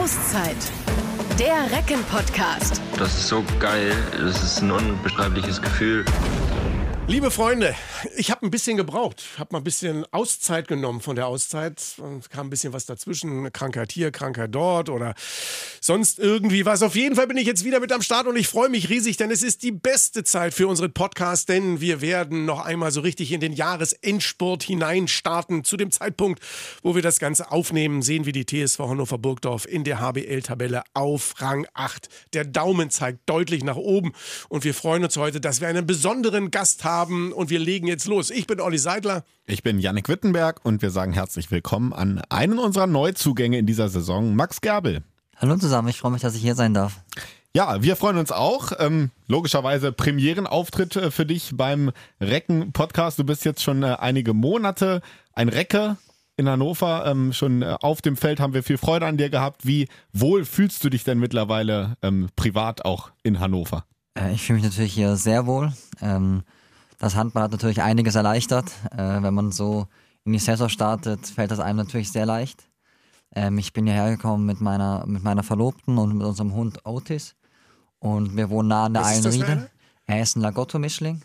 Auszeit. Der Recken-Podcast. Das ist so geil. Das ist ein unbeschreibliches Gefühl. Liebe Freunde, ich habe ein bisschen gebraucht, habe mal ein bisschen Auszeit genommen von der Auszeit. Und kam ein bisschen was dazwischen, Krankheit hier, Krankheit dort oder sonst irgendwie was. Auf jeden Fall bin ich jetzt wieder mit am Start und ich freue mich riesig, denn es ist die beste Zeit für unseren Podcast, denn wir werden noch einmal so richtig in den Jahresendsport hineinstarten. Zu dem Zeitpunkt, wo wir das Ganze aufnehmen, sehen wir die TSV Hannover Burgdorf in der HBL-Tabelle auf Rang 8. Der Daumen zeigt deutlich nach oben und wir freuen uns heute, dass wir einen besonderen Gast haben haben und wir legen jetzt los. Ich bin Olli Seidler. Ich bin Yannick Wittenberg und wir sagen herzlich willkommen an einen unserer Neuzugänge in dieser Saison, Max Gerbel. Hallo zusammen, ich freue mich, dass ich hier sein darf. Ja, wir freuen uns auch. Ähm, logischerweise Premierenauftritt äh, für dich beim Recken-Podcast. Du bist jetzt schon äh, einige Monate ein Recke in Hannover. Ähm, schon äh, auf dem Feld haben wir viel Freude an dir gehabt. Wie wohl fühlst du dich denn mittlerweile ähm, privat auch in Hannover? Ich fühle mich natürlich hier sehr wohl. Ähm, das Handball hat natürlich einiges erleichtert. Äh, wenn man so in die Saison startet, fällt das einem natürlich sehr leicht. Ähm, ich bin hierher gekommen mit meiner, mit meiner Verlobten und mit unserem Hund Otis. Und wir wohnen nah an der Eilenriede. Er ist ein Lagotto-Mischling.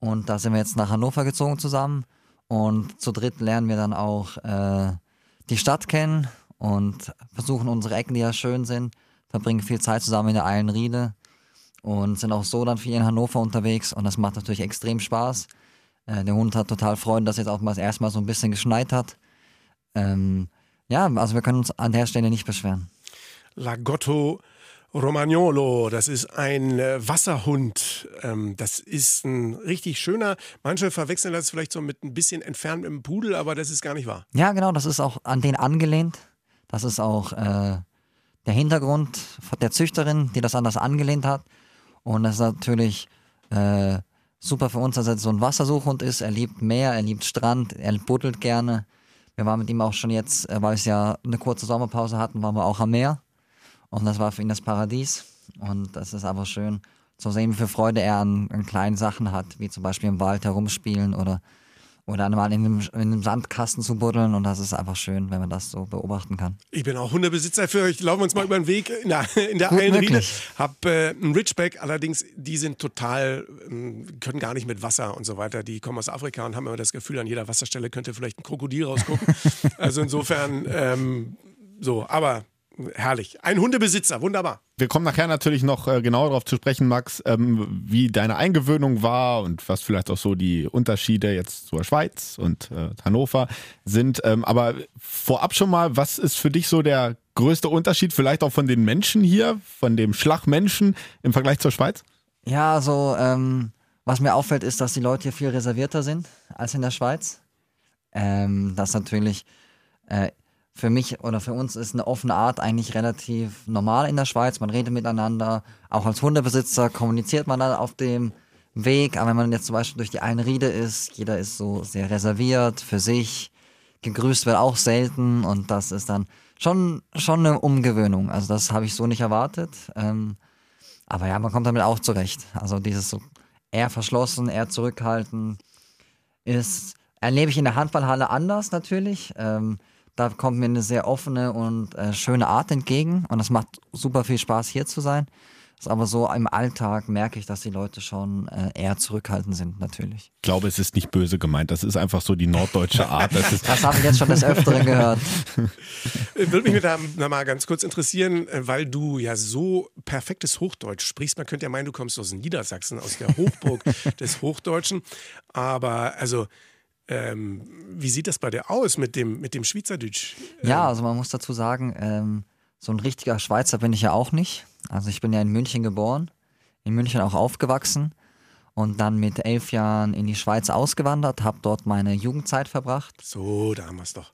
Und da sind wir jetzt nach Hannover gezogen zusammen. Und zu dritt lernen wir dann auch äh, die Stadt kennen und versuchen unsere Ecken, die ja schön sind, verbringen viel Zeit zusammen in der Eilenriede und sind auch so dann viel in Hannover unterwegs und das macht natürlich extrem Spaß. Äh, der Hund hat total Freude, dass jetzt auch mal das erste Mal so ein bisschen geschneit hat. Ähm, ja, also wir können uns an der Stelle nicht beschweren. Lagotto Romagnolo, das ist ein äh, Wasserhund. Ähm, das ist ein richtig schöner. Manche verwechseln das vielleicht so mit ein bisschen entfernt mit dem Pudel, aber das ist gar nicht wahr. Ja, genau, das ist auch an den angelehnt. Das ist auch äh, der Hintergrund der Züchterin, die das anders angelehnt hat. Und das ist natürlich äh, super für uns, dass er so ein Wassersuchhund ist. Er liebt Meer, er liebt Strand, er buddelt gerne. Wir waren mit ihm auch schon jetzt, äh, weil wir ja eine kurze Sommerpause hatten, waren wir auch am Meer. Und das war für ihn das Paradies. Und das ist aber schön zu sehen, wie viel Freude er an, an kleinen Sachen hat, wie zum Beispiel im Wald herumspielen oder oder mal in einem, in einem, Sandkasten zu buddeln und das ist einfach schön, wenn man das so beobachten kann. Ich bin auch Hundebesitzer für euch. Laufen wir uns mal über den Weg in der, in der Eilenriede. Hab äh, einen Ridgeback, allerdings die sind total, äh, können gar nicht mit Wasser und so weiter. Die kommen aus Afrika und haben immer das Gefühl, an jeder Wasserstelle könnte vielleicht ein Krokodil rausgucken. also insofern ähm, so, aber herrlich. Ein Hundebesitzer, wunderbar. Wir kommen nachher natürlich noch äh, genauer darauf zu sprechen, Max, ähm, wie deine Eingewöhnung war und was vielleicht auch so die Unterschiede jetzt zur Schweiz und äh, Hannover sind. Ähm, aber vorab schon mal, was ist für dich so der größte Unterschied, vielleicht auch von den Menschen hier, von dem Schlagmenschen im Vergleich zur Schweiz? Ja, also ähm, was mir auffällt, ist, dass die Leute hier viel reservierter sind als in der Schweiz. Ähm, das natürlich äh, für mich oder für uns ist eine offene Art eigentlich relativ normal in der Schweiz. Man redet miteinander. Auch als Hundebesitzer kommuniziert man dann auf dem Weg. Aber wenn man jetzt zum Beispiel durch die eine Riede ist, jeder ist so sehr reserviert für sich. Gegrüßt wird auch selten und das ist dann schon, schon eine Umgewöhnung. Also das habe ich so nicht erwartet. Ähm, aber ja, man kommt damit auch zurecht. Also dieses so eher verschlossen, eher zurückhalten ist, erlebe ich in der Handballhalle anders natürlich. Ähm, da kommt mir eine sehr offene und äh, schöne Art entgegen und es macht super viel Spaß hier zu sein. Aber so im Alltag merke ich, dass die Leute schon äh, eher zurückhaltend sind, natürlich. Ich glaube, es ist nicht böse gemeint. Das ist einfach so die norddeutsche Art. Das, das habe ich jetzt schon des Öfteren gehört. Würde mich da mal ganz kurz interessieren, äh, weil du ja so perfektes Hochdeutsch sprichst. Man könnte ja meinen, du kommst aus Niedersachsen, aus der Hochburg des Hochdeutschen. Aber also ähm, wie sieht das bei dir aus mit dem, mit dem Schweizerdeutsch? Ja, also man muss dazu sagen, ähm, so ein richtiger Schweizer bin ich ja auch nicht. Also ich bin ja in München geboren, in München auch aufgewachsen und dann mit elf Jahren in die Schweiz ausgewandert, habe dort meine Jugendzeit verbracht. So, da haben wir es doch.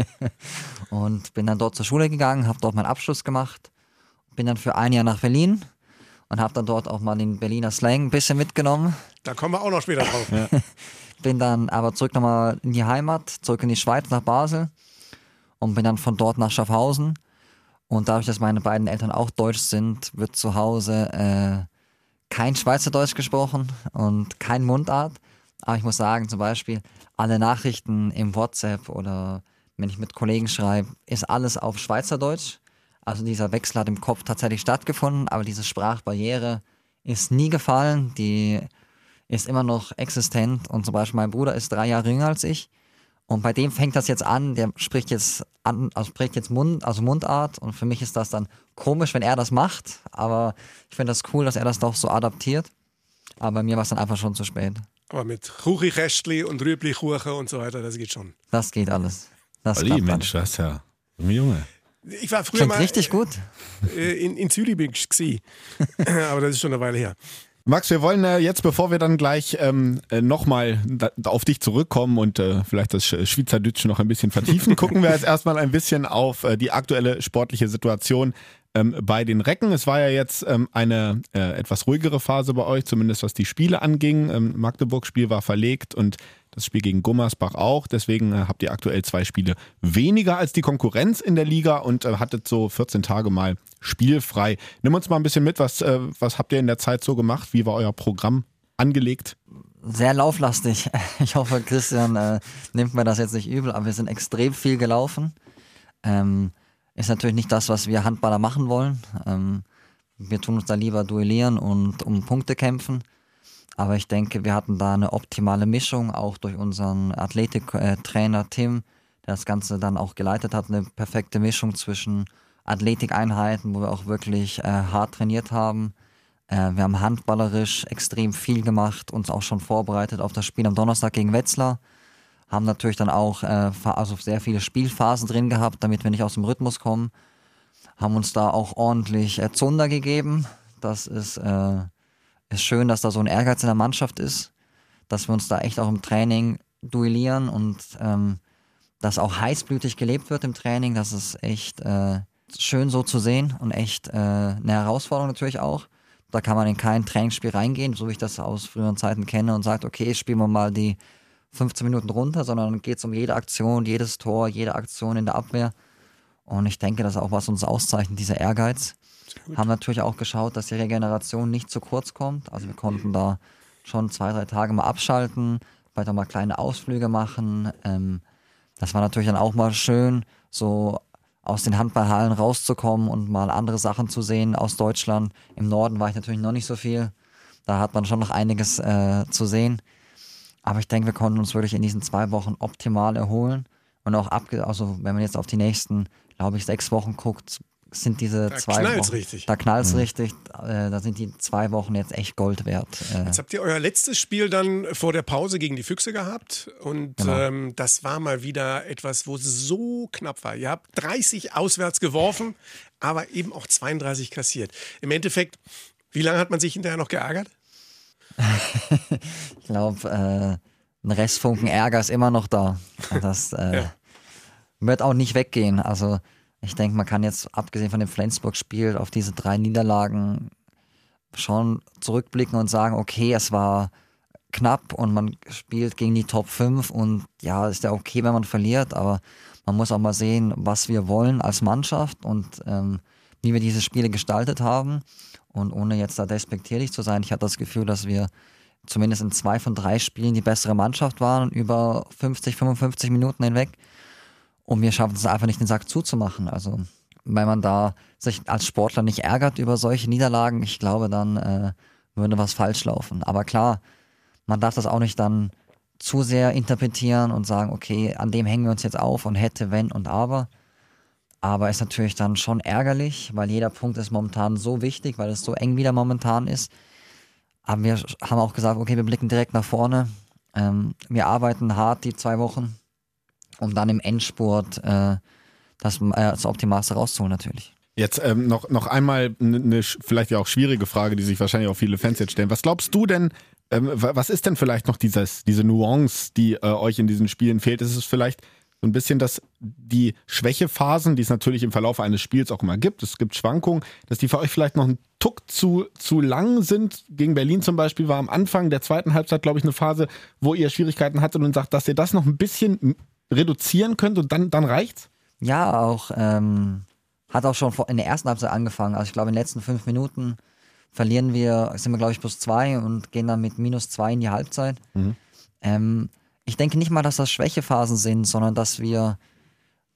und bin dann dort zur Schule gegangen, habe dort meinen Abschluss gemacht, bin dann für ein Jahr nach Berlin und habe dann dort auch mal den Berliner Slang ein bisschen mitgenommen. Da kommen wir auch noch später drauf. Ja. Bin dann aber zurück nochmal in die Heimat, zurück in die Schweiz, nach Basel und bin dann von dort nach Schaffhausen. Und dadurch, dass meine beiden Eltern auch deutsch sind, wird zu Hause äh, kein Schweizerdeutsch gesprochen und kein Mundart. Aber ich muss sagen, zum Beispiel, alle Nachrichten im WhatsApp oder wenn ich mit Kollegen schreibe, ist alles auf Schweizerdeutsch. Also dieser Wechsel hat im Kopf tatsächlich stattgefunden, aber diese Sprachbarriere ist nie gefallen, die ist immer noch existent. Und zum Beispiel mein Bruder ist drei Jahre jünger als ich. Und bei dem fängt das jetzt an, der spricht jetzt an, also spricht jetzt Mund, also Mundart. Und für mich ist das dann komisch, wenn er das macht. Aber ich finde das cool, dass er das doch so adaptiert. Aber bei mir war es dann einfach schon zu spät. Aber mit Kuchikästli und Rüblichkuchen und so weiter, das geht schon. Das geht alles. Das klappt Mensch, das ist ja ein Junge. Ich war früher Klingt mal richtig gut. äh, in, in Zürich bin ich gsi. Aber das ist schon eine Weile her. Max, wir wollen äh, jetzt, bevor wir dann gleich ähm, äh, nochmal auf dich zurückkommen und äh, vielleicht das Sch- Schweizerdeutsch noch ein bisschen vertiefen, gucken wir jetzt erstmal ein bisschen auf äh, die aktuelle sportliche Situation ähm, bei den Recken. Es war ja jetzt ähm, eine äh, etwas ruhigere Phase bei euch, zumindest was die Spiele anging. Ähm, Magdeburg-Spiel war verlegt und das Spiel gegen Gummersbach auch. Deswegen äh, habt ihr aktuell zwei Spiele weniger als die Konkurrenz in der Liga und äh, hattet so 14 Tage mal spielfrei. Nimm uns mal ein bisschen mit, was, äh, was habt ihr in der Zeit so gemacht? Wie war euer Programm angelegt? Sehr lauflastig. Ich hoffe, Christian äh, nimmt mir das jetzt nicht übel, aber wir sind extrem viel gelaufen. Ähm, ist natürlich nicht das, was wir Handballer machen wollen. Ähm, wir tun uns da lieber duellieren und um Punkte kämpfen. Aber ich denke, wir hatten da eine optimale Mischung, auch durch unseren Athletiktrainer Tim, der das Ganze dann auch geleitet hat. Eine perfekte Mischung zwischen Athletikeinheiten, wo wir auch wirklich äh, hart trainiert haben. Äh, wir haben handballerisch extrem viel gemacht, uns auch schon vorbereitet auf das Spiel am Donnerstag gegen Wetzlar. Haben natürlich dann auch äh, also sehr viele Spielphasen drin gehabt, damit wir nicht aus dem Rhythmus kommen. Haben uns da auch ordentlich äh, Zunder gegeben. Das ist, äh, ist schön, dass da so ein Ehrgeiz in der Mannschaft ist, dass wir uns da echt auch im Training duellieren und ähm, dass auch heißblütig gelebt wird im Training. Das ist echt äh, schön so zu sehen und echt äh, eine Herausforderung natürlich auch. Da kann man in kein Trainingsspiel reingehen, so wie ich das aus früheren Zeiten kenne und sagt, okay, spielen wir mal die 15 Minuten runter, sondern geht es um jede Aktion, jedes Tor, jede Aktion in der Abwehr. Und ich denke, das ist auch, was uns auszeichnet, dieser Ehrgeiz. Haben natürlich auch geschaut, dass die Regeneration nicht zu kurz kommt. Also wir konnten da schon zwei, drei Tage mal abschalten, auch mal kleine Ausflüge machen. Ähm, das war natürlich dann auch mal schön, so aus den Handballhallen rauszukommen und mal andere Sachen zu sehen aus Deutschland. Im Norden war ich natürlich noch nicht so viel. Da hat man schon noch einiges äh, zu sehen. Aber ich denke, wir konnten uns wirklich in diesen zwei Wochen optimal erholen. Und auch abge also wenn man jetzt auf die nächsten, glaube ich, sechs Wochen guckt, sind diese Da zwei knallt's Wochen. richtig. Da knallt's richtig. Äh, da sind die zwei Wochen jetzt echt Gold wert. Äh, Jetzt habt ihr euer letztes Spiel dann vor der Pause gegen die Füchse gehabt und Genau. ähm, das war mal wieder etwas, wo es so knapp war. Ihr habt 30 auswärts geworfen, aber eben auch 32 kassiert. Im Endeffekt, wie lange hat man sich hinterher noch geärgert? ich glaube, äh, ein Restfunken Ärger ist immer noch da. Das äh, Ja. wird auch nicht weggehen. Also ich denke, man kann jetzt, abgesehen von dem Flensburg-Spiel, auf diese drei Niederlagen schon zurückblicken und sagen, okay, es war knapp und man spielt gegen die Top 5 und ja, ist ja okay, wenn man verliert, aber man muss auch mal sehen, was wir wollen als Mannschaft und ähm, wie wir diese Spiele gestaltet haben. Und ohne jetzt da despektierlich zu sein, ich hatte das Gefühl, dass wir zumindest in zwei von drei Spielen die bessere Mannschaft waren, über 50, 55 Minuten hinweg. Und wir schaffen es einfach nicht, den Sack zuzumachen. Also, wenn man da sich als Sportler nicht ärgert über solche Niederlagen, ich glaube, dann äh, würde was falsch laufen. Aber klar, man darf das auch nicht dann zu sehr interpretieren und sagen, okay, an dem hängen wir uns jetzt auf und hätte, wenn und aber. Aber ist natürlich dann schon ärgerlich, weil jeder Punkt ist momentan so wichtig, weil es so eng wieder momentan ist. Aber wir haben auch gesagt, okay, wir blicken direkt nach vorne. Ähm, wir arbeiten hart die zwei Wochen, um dann im Endspurt äh, das, äh, das Optimalste rauszuholen natürlich. Jetzt ähm, noch, noch einmal eine ne, vielleicht ja auch schwierige Frage, die sich wahrscheinlich auch viele Fans jetzt stellen. Was glaubst du denn, ähm, wa- was ist denn vielleicht noch dieses, diese Nuance, die äh, euch in diesen Spielen fehlt? Ist es vielleicht so ein bisschen, dass die Schwächephasen, die es natürlich im Verlauf eines Spiels auch immer gibt, es gibt Schwankungen, dass die für euch vielleicht noch ein Tuck zu, zu lang sind? Gegen Berlin zum Beispiel war am Anfang der zweiten Halbzeit, glaube ich, eine Phase, wo ihr Schwierigkeiten hattet und sagt, dass ihr das noch ein bisschen reduzieren könnt und dann, dann reicht's? Ja, auch ähm, hat auch schon in der ersten Halbzeit angefangen. Also ich glaube, in den letzten fünf Minuten verlieren wir, sind wir glaube ich plus zwei und gehen dann mit minus zwei in die Halbzeit. Ähm, ich denke nicht mal, dass das Schwächephasen sind, sondern dass wir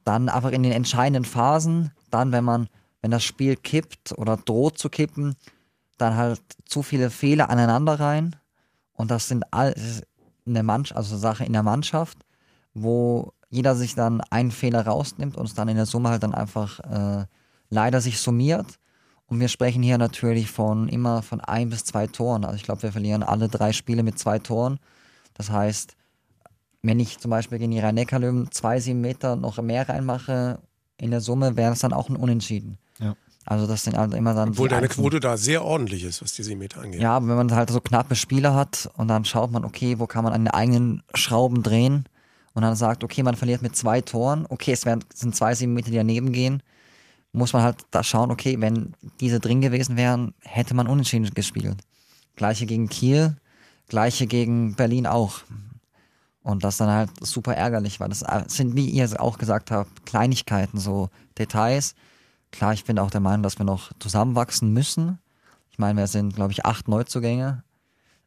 dann einfach in den entscheidenden Phasen, dann wenn man wenn das Spiel kippt oder droht zu kippen, dann halt zu viele Fehler aneinander rein. Und das sind all in der Mannschaft, also Sache in der Mannschaft, wo jeder sich dann einen Fehler rausnimmt und es dann in der Summe halt dann einfach äh, leider sich summiert. Und wir sprechen hier natürlich von immer von ein bis zwei Toren. Also ich glaube, wir verlieren alle drei Spiele mit zwei Toren. Das heißt, wenn ich zum Beispiel gegen die Rhein-Neckar-Löwen zwei, sieben Meter noch mehr reinmache, in der Summe wäre es dann auch ein Unentschieden. Ja. Also das sind halt immer dann. Obwohl deine einzelnen- Quote da sehr ordentlich ist, was die 7 Meter angeht. Ja, aber wenn man halt so knappe Spiele hat und dann schaut man, okay, wo kann man an den eigenen Schrauben drehen und dann sagt, okay, man verliert mit zwei Toren, okay, es werden, sind zwei, sieben Meter, die daneben gehen, muss man halt da schauen, okay, wenn diese drin gewesen wären, hätte man unentschieden gespielt. Gleiche gegen Kiel, gleiche gegen Berlin auch. Und das dann halt super ärgerlich, weil das sind, wie ihr auch gesagt habt, Kleinigkeiten, so Details. Klar, ich bin auch der Meinung, dass wir noch zusammenwachsen müssen. Ich meine, wir sind, glaube ich, acht Neuzugänge.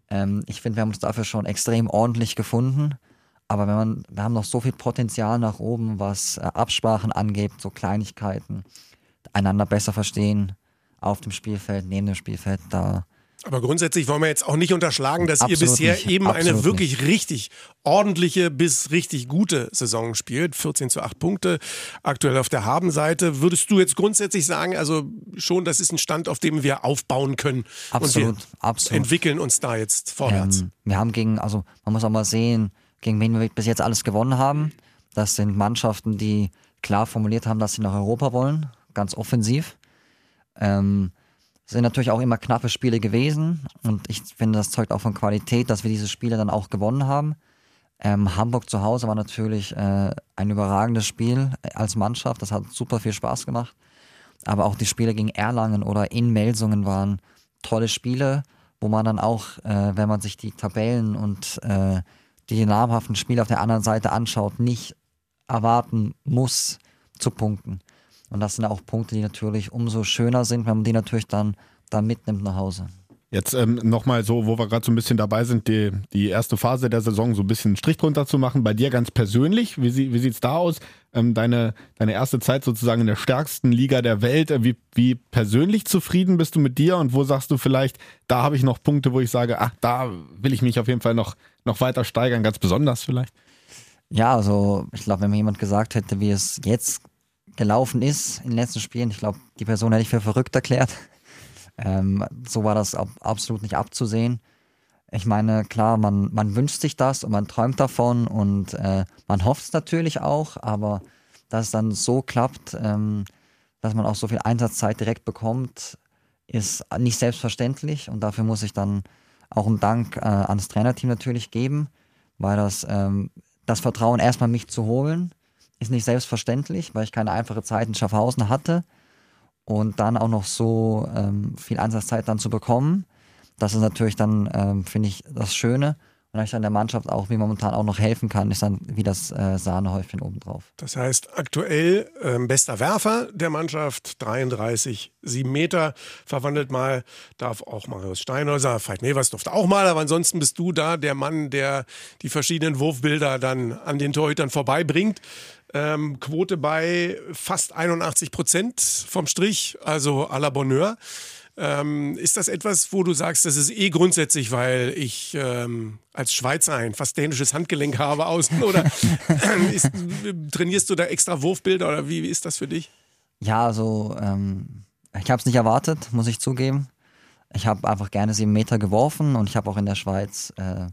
Ähm, ich finde, wir haben uns dafür schon extrem ordentlich gefunden. Aber wenn man, wir haben noch so viel Potenzial nach oben, was äh, Absprachen angeht, so Kleinigkeiten, einander besser verstehen auf dem Spielfeld, neben dem Spielfeld, da Aber grundsätzlich wollen wir jetzt auch nicht unterschlagen, dass ihr Absolut bisher nicht. eben eine Absolut wirklich richtig ordentliche bis richtig gute Saison spielt. 14 zu 8 Punkte aktuell auf der Habenseite. Würdest du jetzt grundsätzlich sagen, also schon, das ist ein Stand, auf dem wir aufbauen können absolut, und wir absolut. entwickeln uns da jetzt vorwärts. Ähm, wir haben gegen, also man muss auch mal sehen, gegen wen wir bis jetzt alles gewonnen haben. Das sind Mannschaften, die klar formuliert haben, dass sie nach Europa wollen, ganz offensiv. Ähm, sind natürlich auch immer knappe Spiele gewesen und ich finde, das zeugt auch von Qualität, dass wir diese Spiele dann auch gewonnen haben. Ähm, Hamburg zu Hause war natürlich äh, ein überragendes Spiel äh, als Mannschaft, das hat super viel Spaß gemacht. Aber auch die Spiele gegen Erlangen oder in Melsungen waren tolle Spiele, wo man dann auch, äh, wenn man sich die Tabellen und äh, die namhaften Spiele auf der anderen Seite anschaut, nicht erwarten muss zu punkten. Und das sind auch Punkte, die natürlich umso schöner sind, wenn man die natürlich dann, dann mitnimmt nach Hause. Jetzt ähm, nochmal so, wo wir gerade so ein bisschen dabei sind, die, die erste Phase der Saison so ein bisschen einen Strich drunter zu machen. Bei dir ganz persönlich, wie, sie, wie sieht es da aus? Ähm, deine, deine erste Zeit sozusagen in der stärksten Liga der Welt. Äh, wie, wie persönlich zufrieden bist du mit dir und wo sagst du vielleicht, da habe ich noch Punkte, wo ich sage, ach, da will ich mich auf jeden Fall noch, noch weiter steigern, ganz besonders vielleicht? Ja, also ich glaube, wenn mir jemand gesagt hätte, wie es jetzt gelaufen ist in den letzten Spielen, ich glaube, die Person hätte ich für verrückt erklärt. Ähm, so war das ab, absolut nicht abzusehen. Ich meine, klar, man, man wünscht sich das und man träumt davon und äh, man hofft es natürlich auch, aber dass es dann so klappt, ähm, dass man auch so viel Einsatzzeit direkt bekommt, ist nicht selbstverständlich und dafür muss ich dann auch einen Dank äh, ans Trainerteam natürlich geben, weil das, ähm, das Vertrauen erstmal mich zu holen, ist nicht selbstverständlich, weil ich keine einfache Zeit in Schaffhausen hatte und dann auch noch so ähm, viel Einsatzzeit dann zu bekommen, das ist natürlich dann, ähm, finde ich, das Schöne. Und dass ich dann der Mannschaft auch wie momentan auch noch helfen kann, ist dann wie das äh, Sahnehäufchen obendrauf. Das heißt, aktuell ähm, bester Werfer der Mannschaft, 33, 7 Meter. Verwandelt mal, darf auch Marius Steinhäuser, Veit Nevers durfte auch mal, aber ansonsten bist du da der Mann, der die verschiedenen Wurfbilder dann an den Torhütern vorbeibringt. Ähm, Quote bei fast 81 Prozent vom Strich, also à la Bonheur. Ähm, ist das etwas, wo du sagst, das ist eh grundsätzlich, weil ich ähm, als Schweizer ein fast dänisches Handgelenk habe außen? Oder ist, trainierst du da extra Wurfbilder oder wie, wie ist das für dich? Ja, also ähm, ich habe es nicht erwartet, muss ich zugeben. Ich habe einfach gerne sieben Meter geworfen und ich habe auch in der Schweiz äh,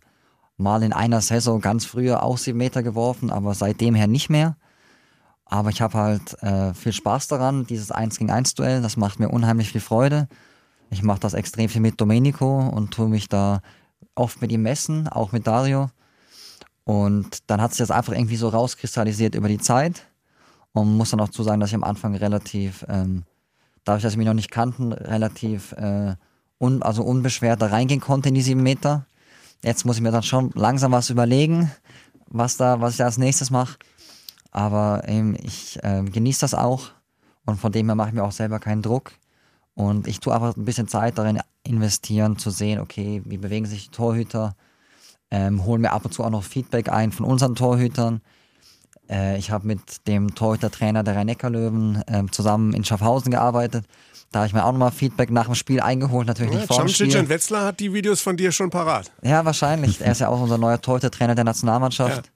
mal in einer Saison ganz früher auch sieben Meter geworfen, aber seitdem her nicht mehr. Aber ich habe halt äh, viel Spaß daran, dieses 1 gegen 1 Duell, das macht mir unheimlich viel Freude. Ich mache das extrem viel mit Domenico und tue mich da oft mit ihm messen, auch mit Dario. Und dann hat sich das einfach irgendwie so rauskristallisiert über die Zeit. Und muss dann auch zu sagen, dass ich am Anfang relativ, ähm, dadurch, dass ich mich noch nicht kannten, relativ äh, un, also unbeschwert da reingehen konnte in die sieben Meter. Jetzt muss ich mir dann schon langsam was überlegen, was da, was ich da als nächstes mache. Aber ähm, ich äh, genieße das auch und von dem her mache ich mir auch selber keinen Druck. Und ich tue einfach ein bisschen Zeit darin investieren, zu sehen, okay, wie bewegen sich die Torhüter, ähm, holen mir ab und zu auch noch Feedback ein von unseren Torhütern. Äh, ich habe mit dem Torhüter-Trainer der Rhein-Neckar-Löwen äh, zusammen in Schaffhausen gearbeitet. Da habe ich mir auch nochmal Feedback nach dem Spiel eingeholt, natürlich Ja, nicht vor dem Spiel. und Wetzlar hat die Videos von dir schon parat. Ja, wahrscheinlich. Er ist ja auch unser neuer Torhüter-Trainer der Nationalmannschaft.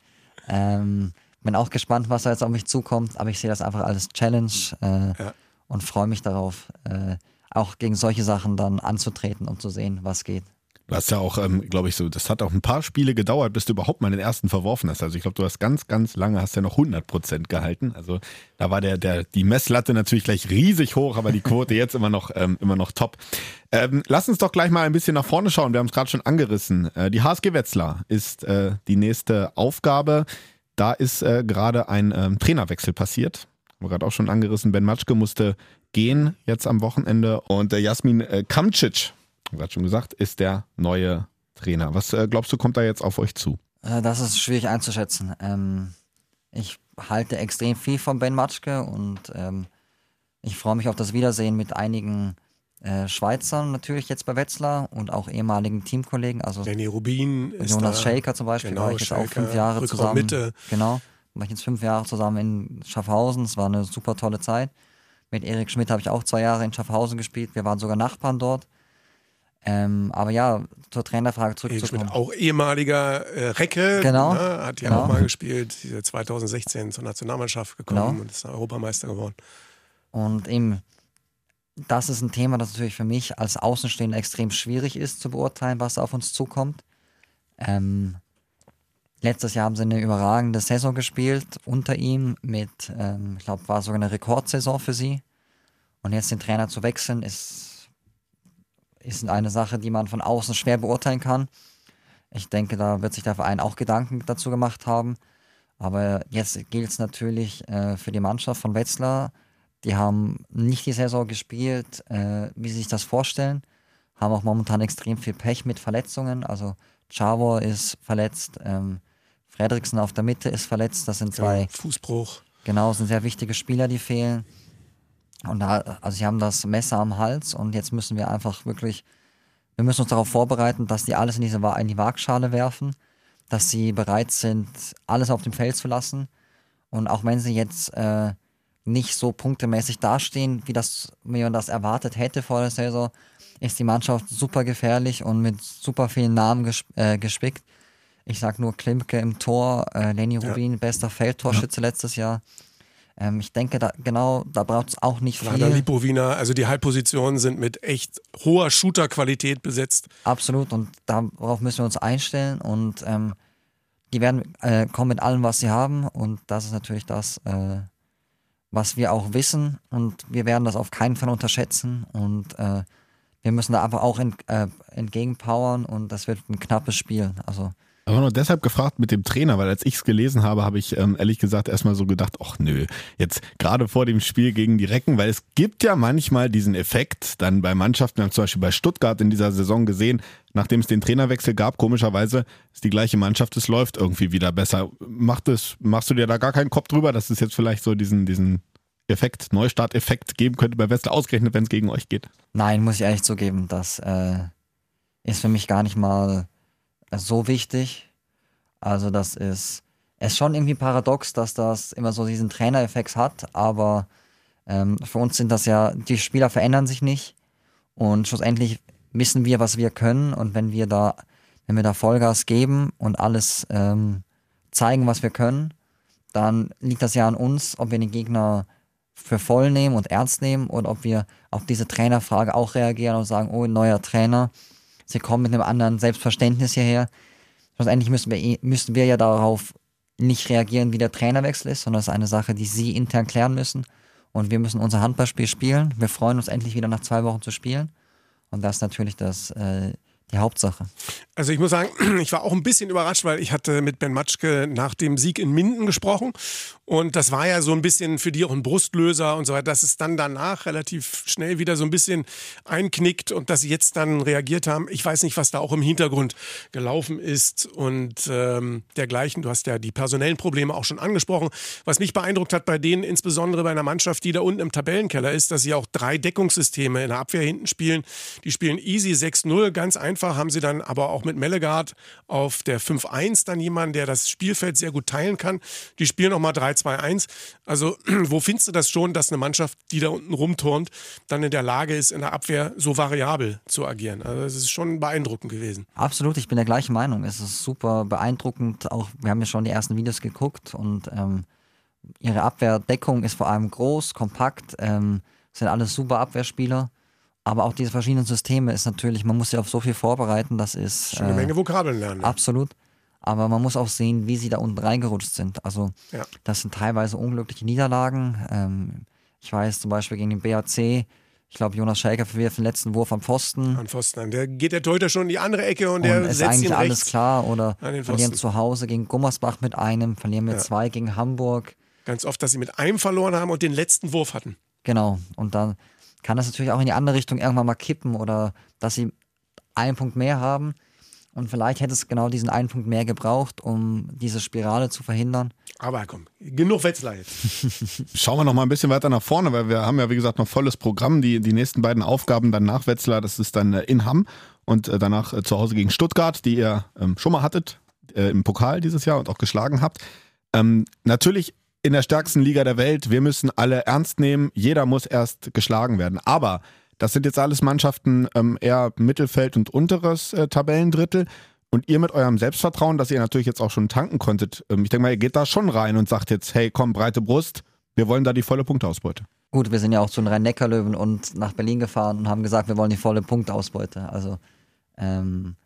Ähm, bin auch gespannt, was da jetzt auf mich zukommt, aber ich sehe das einfach als Challenge äh, Ja. und freue mich darauf, äh, auch gegen solche Sachen dann anzutreten, um zu sehen, was geht. Du hast ja auch, ähm, glaube ich, so, das hat auch ein paar Spiele gedauert, bis du überhaupt mal den ersten verworfen hast. Also ich glaube, du hast ganz, ganz lange, hast ja noch 100 Prozent gehalten. Also da war der, der, die Messlatte natürlich gleich riesig hoch, aber die Quote jetzt immer noch, ähm, immer noch top. Ähm, lass uns doch gleich mal ein bisschen nach vorne schauen. Wir haben es gerade schon angerissen. Äh, die HSG Wetzlar ist äh, die nächste Aufgabe. Da ist äh, gerade ein ähm, Trainerwechsel passiert. Haben wir gerade auch schon angerissen. Ben Matschke musste gehen jetzt am Wochenende und äh, Jasmin äh, Kamcic, gerade schon gesagt, ist der neue Trainer. Was äh, glaubst du, kommt da jetzt auf euch zu? Äh, das ist schwierig einzuschätzen. Ähm, ich halte extrem viel von Ben Matschke und ähm, ich freue mich auf das Wiedersehen mit einigen äh, Schweizern natürlich jetzt bei Wetzlar und auch ehemaligen Teamkollegen. Also Danny Rubin ist Jonas. Shaker zum Beispiel Genau, war ich jetzt auch Shaker, fünf Jahre Rückraum zusammen. Mitte. Genau, war ich jetzt fünf Jahre zusammen in Schaffhausen. Es war eine super tolle Zeit. Mit Erik Schmidt habe ich auch zwei Jahre in Schaffhausen gespielt. Wir waren sogar Nachbarn dort. Ähm, aber ja, zur Trainerfrage Erik zurückzukommen. Schmidt, auch ehemaliger äh, Recke, Genau, ne, hat ja genau. auch mal gespielt, diese 2016 zur Nationalmannschaft gekommen Genau. und ist Europameister geworden. Und eben, das ist ein Thema, das natürlich für mich als Außenstehender extrem schwierig ist zu beurteilen, was auf uns zukommt. Ähm, letztes Jahr haben sie eine überragende Saison gespielt unter ihm mit, ähm, ich glaube, war sogar eine Rekordsaison für sie. Und jetzt den Trainer zu wechseln, ist, ist eine Sache, die man von außen schwer beurteilen kann. Ich denke, da wird sich der Verein auch Gedanken dazu gemacht haben. Aber jetzt gilt es natürlich äh, für die Mannschaft von Wetzlar. Die haben nicht die Saison gespielt, äh, wie sie sich das vorstellen. Haben auch momentan extrem viel Pech mit Verletzungen. Also Chavo ist verletzt, ähm, Fredriksen auf der Mitte ist verletzt. Das sind zwei Ja, Fußbruch. Genau, es sind sehr wichtige Spieler, die fehlen. Und da, also sie haben das Messer am Hals und jetzt müssen wir einfach wirklich, wir müssen uns darauf vorbereiten, dass die alles in, diese, in die Waagschale werfen, dass sie bereit sind, alles auf dem Feld zu lassen. Und auch wenn sie jetzt äh, nicht so punktemäßig dastehen, wie das wie man das erwartet hätte vor der Saison, ist die Mannschaft super gefährlich und mit super vielen Namen gesp äh, gespickt. Ich sag nur Klimke im Tor, äh, Lenny Rubin, bester Feldtorschütze letztes Jahr. Ähm, ich denke, da, genau, da braucht es auch nicht viel. Lipowina, also die Halbpositionen sind mit echt hoher Shooter-Qualität besetzt. Absolut, und darauf müssen wir uns einstellen und ähm, die werden äh, kommen mit allem, was sie haben und das ist natürlich das, äh, was wir auch wissen und wir werden das auf keinen Fall unterschätzen und äh, wir müssen da einfach auch ent, äh, entgegenpowern und das wird ein knappes Spiel. Also Aber nur deshalb gefragt mit dem Trainer, weil als ich es gelesen habe, habe ich ähm, ehrlich gesagt erstmal so gedacht, ach nö, jetzt gerade vor dem Spiel gegen die Recken, weil es gibt ja manchmal diesen Effekt dann bei Mannschaften, wir haben zum Beispiel bei Stuttgart in dieser Saison gesehen, nachdem es den Trainerwechsel gab, komischerweise ist die gleiche Mannschaft, es läuft irgendwie wieder besser. Macht es, machst du dir da gar keinen Kopf drüber, dass es jetzt vielleicht so diesen, diesen Effekt, Neustart-Effekt geben könnte bei Wetzlar, ausgerechnet, wenn es gegen euch geht? Nein, muss ich ehrlich zugeben, das äh, ist für mich gar nicht mal so wichtig. Also das ist, ist schon irgendwie paradox, dass das immer so diesen Trainereffekt hat, aber ähm, für uns sind das ja, die Spieler verändern sich nicht und schlussendlich wissen wir, was wir können und wenn wir da, wenn wir da Vollgas geben und alles ähm, zeigen, was wir können, dann liegt das ja an uns, ob wir den Gegner für voll nehmen und ernst nehmen oder ob wir auf diese Trainerfrage auch reagieren und sagen, oh, neuer Trainer, sie kommen mit einem anderen Selbstverständnis hierher. Schlussendlich müssen wir, eh- müssen wir ja darauf nicht reagieren, wie der Trainerwechsel ist, sondern das ist eine Sache, die sie intern klären müssen. Und wir müssen unser Handballspiel spielen. Wir freuen uns endlich wieder nach zwei Wochen zu spielen. Und das ist natürlich das, äh, die Hauptsache. Also ich muss sagen, ich war auch ein bisschen überrascht, weil ich hatte mit Ben Matschke nach dem Sieg in Minden gesprochen und das war ja so ein bisschen für die auch ein Brustlöser und so weiter, dass es dann danach relativ schnell wieder so ein bisschen einknickt und dass sie jetzt dann reagiert haben. Ich weiß nicht, was da auch im Hintergrund gelaufen ist und ähm, dergleichen. Du hast ja die personellen Probleme auch schon angesprochen. Was mich beeindruckt hat bei denen, insbesondere bei einer Mannschaft, die da unten im Tabellenkeller ist, dass sie auch drei Deckungssysteme in der Abwehr hinten spielen. Die spielen easy 6-0, ganz einfach haben sie dann aber auch mit Mellegard auf der 5-1 dann jemanden, der das Spielfeld sehr gut teilen kann. Die spielen nochmal 3-2-1. Also wo findest du das schon, dass eine Mannschaft, die da unten rumturnt, dann in der Lage ist, in der Abwehr so variabel zu agieren? Also es ist schon beeindruckend gewesen. Absolut, ich bin der gleichen Meinung. Es ist super beeindruckend. Auch wir haben ja schon die ersten Videos geguckt und ähm, ihre Abwehrdeckung ist vor allem groß, kompakt, ähm, sind alles super Abwehrspieler. Aber auch diese verschiedenen Systeme ist natürlich, man muss sich auf so viel vorbereiten, das ist. Schon eine Menge Vokabeln lernen. Ne? Absolut. Aber man muss auch sehen, wie sie da unten reingerutscht sind. Also, Ja. das sind teilweise unglückliche Niederlagen. Ähm, ich weiß zum Beispiel gegen den BAC, ich glaube, Jonas Schäker verwirft den letzten Wurf am Pfosten. An Pfosten an. Der geht der Torhüter schon in die andere Ecke und Und der ist setzt eigentlich ihn alles klar. Oder verlieren zu Hause gegen Gummersbach mit einem, verlieren mit Ja. zwei gegen Hamburg. Ganz oft, dass sie mit einem verloren haben und den letzten Wurf hatten. Genau. Und dann kann das natürlich auch in die andere Richtung irgendwann mal kippen oder dass sie einen Punkt mehr haben. Und vielleicht hätte es genau diesen einen Punkt mehr gebraucht, um diese Spirale zu verhindern. Aber komm, genug Wetzlar jetzt. Schauen wir noch mal ein bisschen weiter nach vorne, weil wir haben ja, wie gesagt, noch volles Programm. Die, die nächsten beiden Aufgaben dann nach Wetzlar, das ist dann äh, in Hamm und äh, danach äh, zu Hause gegen Stuttgart, die ihr ähm, schon mal hattet im Pokal dieses Jahr und auch geschlagen habt. Ähm, natürlich in der stärksten Liga der Welt, wir müssen alle ernst nehmen, jeder muss erst geschlagen werden. Aber das sind jetzt alles Mannschaften ähm, eher Mittelfeld und unteres äh, Tabellendrittel. Und ihr mit eurem Selbstvertrauen, das ihr natürlich jetzt auch schon tanken konntet, ähm, ich denke mal, ihr geht da schon rein und sagt jetzt, hey, komm, breite Brust, wir wollen da die volle Punktausbeute. Gut, wir sind ja auch zu den Rhein-Neckar-Löwen und nach Berlin gefahren und haben gesagt, wir wollen die volle Punktausbeute. Also ähm,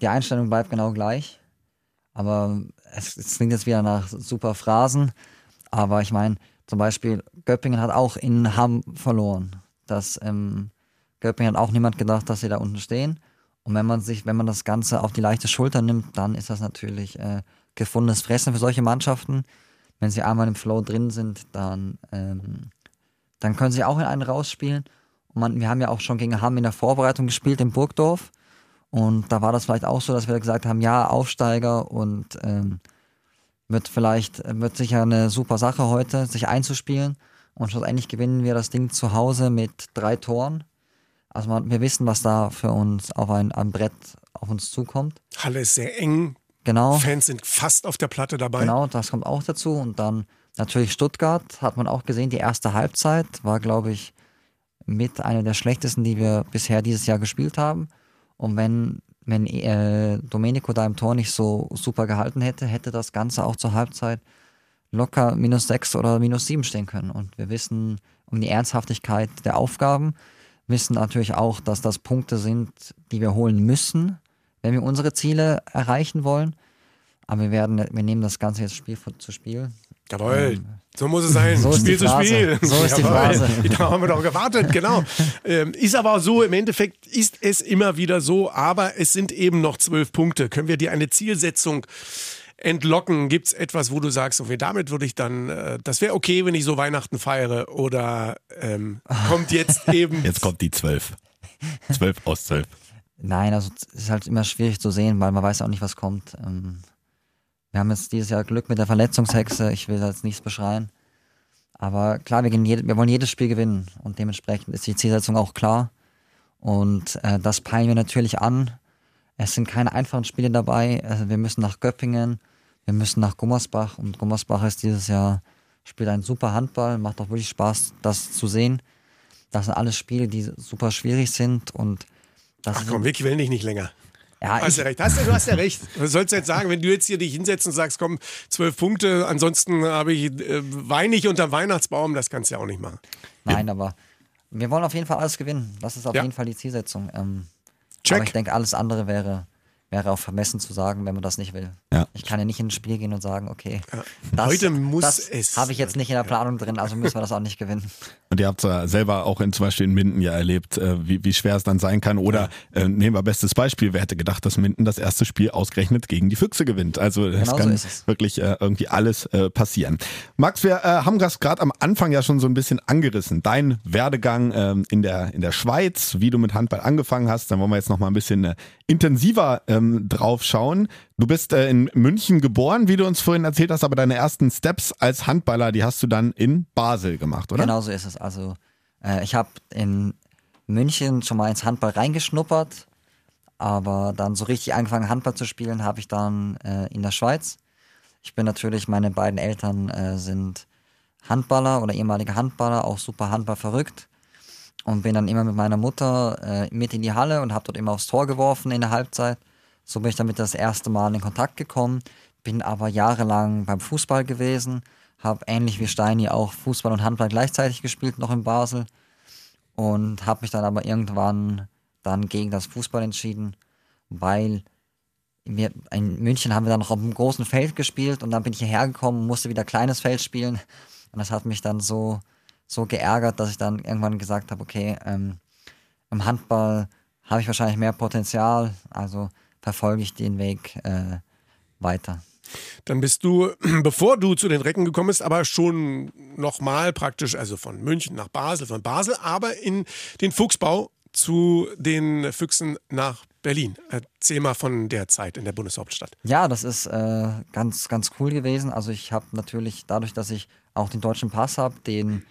die Einstellung bleibt genau gleich. Aber es, es klingt jetzt wieder nach super Phrasen. Aber ich meine, zum Beispiel, Göppingen hat auch in Hamm verloren. Das, ähm, Göppingen hat auch niemand gedacht, dass sie da unten stehen. Und wenn man sich, wenn man das Ganze auf die leichte Schulter nimmt, dann ist das natürlich äh, gefundenes Fressen für solche Mannschaften. Wenn sie einmal im Flow drin sind, dann ähm, dann können sie auch in einen rausspielen. Und man, wir haben ja auch schon gegen Hamm in der Vorbereitung gespielt in Burgdorf. Und da war das vielleicht auch so, dass wir gesagt haben, ja, Aufsteiger und ähm, wird vielleicht, wird sicher eine super Sache heute, sich einzuspielen. Und schlussendlich gewinnen wir das Ding zu Hause mit drei Toren. Also man, wir wissen, was da für uns auf ein, ein Brett auf uns zukommt. Halle ist sehr eng. Genau. Fans sind fast auf der Platte dabei. Genau, das kommt auch dazu. Und dann natürlich Stuttgart, hat man auch gesehen, die erste Halbzeit war, glaube ich, mit einer der schlechtesten, die wir bisher dieses Jahr gespielt haben. Und wenn, wenn äh, Domenico da im Tor nicht so super gehalten hätte, hätte das Ganze auch zur Halbzeit locker minus sechs oder minus sieben stehen können. Und wir wissen um die Ernsthaftigkeit der Aufgaben, wissen natürlich auch, dass das Punkte sind, die wir holen müssen, wenn wir unsere Ziele erreichen wollen. Aber wir werden, wir nehmen das Ganze jetzt Spiel zu Spiel. Jawohl, so muss es sein. so Spiel zu. Spiel. So ist die. Phrase. Da haben wir doch gewartet, genau. ähm, ist aber auch so, im Endeffekt ist es immer wieder so, aber es sind eben noch zwölf Punkte. Können wir dir eine Zielsetzung entlocken? Gibt es etwas, wo du sagst, okay, damit würde ich dann, äh, das wäre okay, wenn ich so Weihnachten feiere? Oder ähm, kommt jetzt eben. Jetzt kommt die zwölf. Zwölf aus zwölf. Nein, also es ist halt immer schwierig zu sehen, weil man weiß auch nicht, was kommt. Ähm, wir haben jetzt dieses Jahr Glück mit der Verletzungshexe. Ich will da jetzt nichts beschreien. Aber klar, wir, jede, wir wollen jedes Spiel gewinnen und dementsprechend ist die Zielsetzung auch klar. Und äh, das peilen wir natürlich an. Es sind keine einfachen Spiele dabei. Also wir müssen nach Göppingen, wir müssen nach Gummersbach und Gummersbach ist dieses Jahr, spielt einen super Handball, macht auch wirklich Spaß, das zu sehen. Das sind alles Spiele, die super schwierig sind und das Ach komm, Vic will dich nicht länger. Ja, Hast du recht. Hast du, du hast ja recht. Was sollst du jetzt sagen, wenn du jetzt hier dich hinsetzt und sagst, komm, zwölf Punkte, ansonsten habe ich äh, weine ich unterm Weihnachtsbaum, das kannst du ja auch nicht machen. Nein, aber wir wollen auf jeden Fall alles gewinnen. Das ist auf Ja. jeden Fall die Zielsetzung. Ähm, Check. Aber ich denke, alles andere wäre, wäre auch vermessen zu sagen, wenn man das nicht will. Ja. Ich kann ja nicht ins Spiel gehen und sagen, okay, das, Heute muss das es- habe ich jetzt nicht in der Planung drin, also müssen wir das auch nicht gewinnen. Und ihr habt es ja selber auch in, zum Beispiel in Minden ja erlebt, äh, wie, wie schwer es dann sein kann. Oder äh, nehmen wir bestes Beispiel, wer hätte gedacht, dass Minden das erste Spiel ausgerechnet gegen die Füchse gewinnt. Also es Genau so kann es. wirklich äh, irgendwie alles äh, passieren. Max, wir äh, haben das gerade am Anfang ja schon so ein bisschen angerissen. Dein Werdegang ähm, in, der, in der Schweiz, wie du mit Handball angefangen hast, dann wollen wir jetzt noch mal ein bisschen äh, intensiver ähm, drauf schauen. Du bist äh, in München geboren, wie du uns vorhin erzählt hast, aber deine ersten Steps als Handballer, die hast du dann in Basel gemacht, oder? Genau so ist es. Also äh, ich habe in München schon mal ins Handball reingeschnuppert, Aber dann so richtig angefangen, Handball zu spielen, habe ich dann äh, in der Schweiz. Ich bin natürlich, meine beiden Eltern äh, sind Handballer oder ehemalige Handballer, auch super Handball verrückt. Und bin dann immer mit meiner Mutter äh, mit in die Halle und habe dort immer aufs Tor geworfen in der Halbzeit. So bin ich damit das erste Mal in Kontakt gekommen. Bin aber jahrelang beim Fußball gewesen. Habe ähnlich wie Steini auch Fußball und Handball gleichzeitig gespielt, noch in Basel. Und habe mich dann aber irgendwann dann gegen das Fußball entschieden, weil wir, in München haben wir dann noch auf einem großen Feld gespielt und dann bin ich hierher gekommen und musste wieder kleines Feld spielen. Und das hat mich dann so, so geärgert, dass ich dann irgendwann gesagt habe, okay, ähm, im Handball habe ich wahrscheinlich mehr Potenzial, also verfolge ich den Weg äh, weiter. Dann bist du, bevor du zu den Recken gekommen bist, aber schon nochmal praktisch, also von München nach Basel, von Basel, aber in den Fuchsbau zu den Füchsen nach Berlin. Erzähl mal von der Zeit in der Bundeshauptstadt. Ja, das ist äh, ganz, ganz cool gewesen. Also ich habe natürlich dadurch, dass ich auch den deutschen Pass habe, den,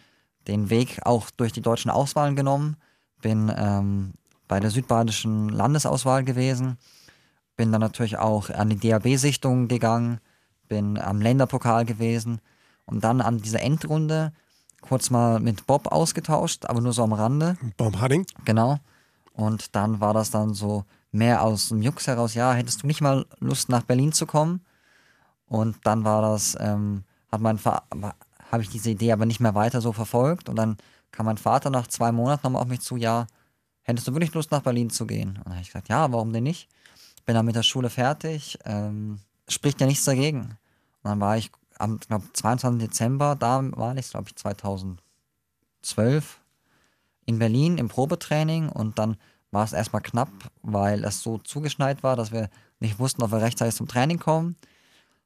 den Weg auch durch die deutschen Auswahlen genommen. Bin ähm, bei der südbadischen Landesauswahl gewesen. Bin dann natürlich auch an die DAB-Sichtung gegangen. Bin am Länderpokal gewesen. Und dann an dieser Endrunde kurz mal mit Bob ausgetauscht, aber nur so am Rande. Bob Hadding? Genau. Und dann war das dann so mehr aus dem Jux heraus, ja, hättest du nicht mal Lust nach Berlin zu kommen? Und dann war das, ähm, hat mein habe ich diese Idee aber nicht mehr weiter so verfolgt. Und dann kam mein Vater nach zwei Monaten nochmal auf mich zu, ja, hättest du wirklich Lust nach Berlin zu gehen? Und dann habe ich gesagt, ja, warum denn nicht? Bin dann mit der Schule fertig, ähm, spricht ja nichts dagegen. Und dann war ich am glaub, 22. Dezember, da war ich, glaube ich, 2012 in Berlin im Probetraining und dann war es erstmal knapp, weil es so zugeschneit war, dass wir nicht wussten, ob wir rechtzeitig zum Training kommen.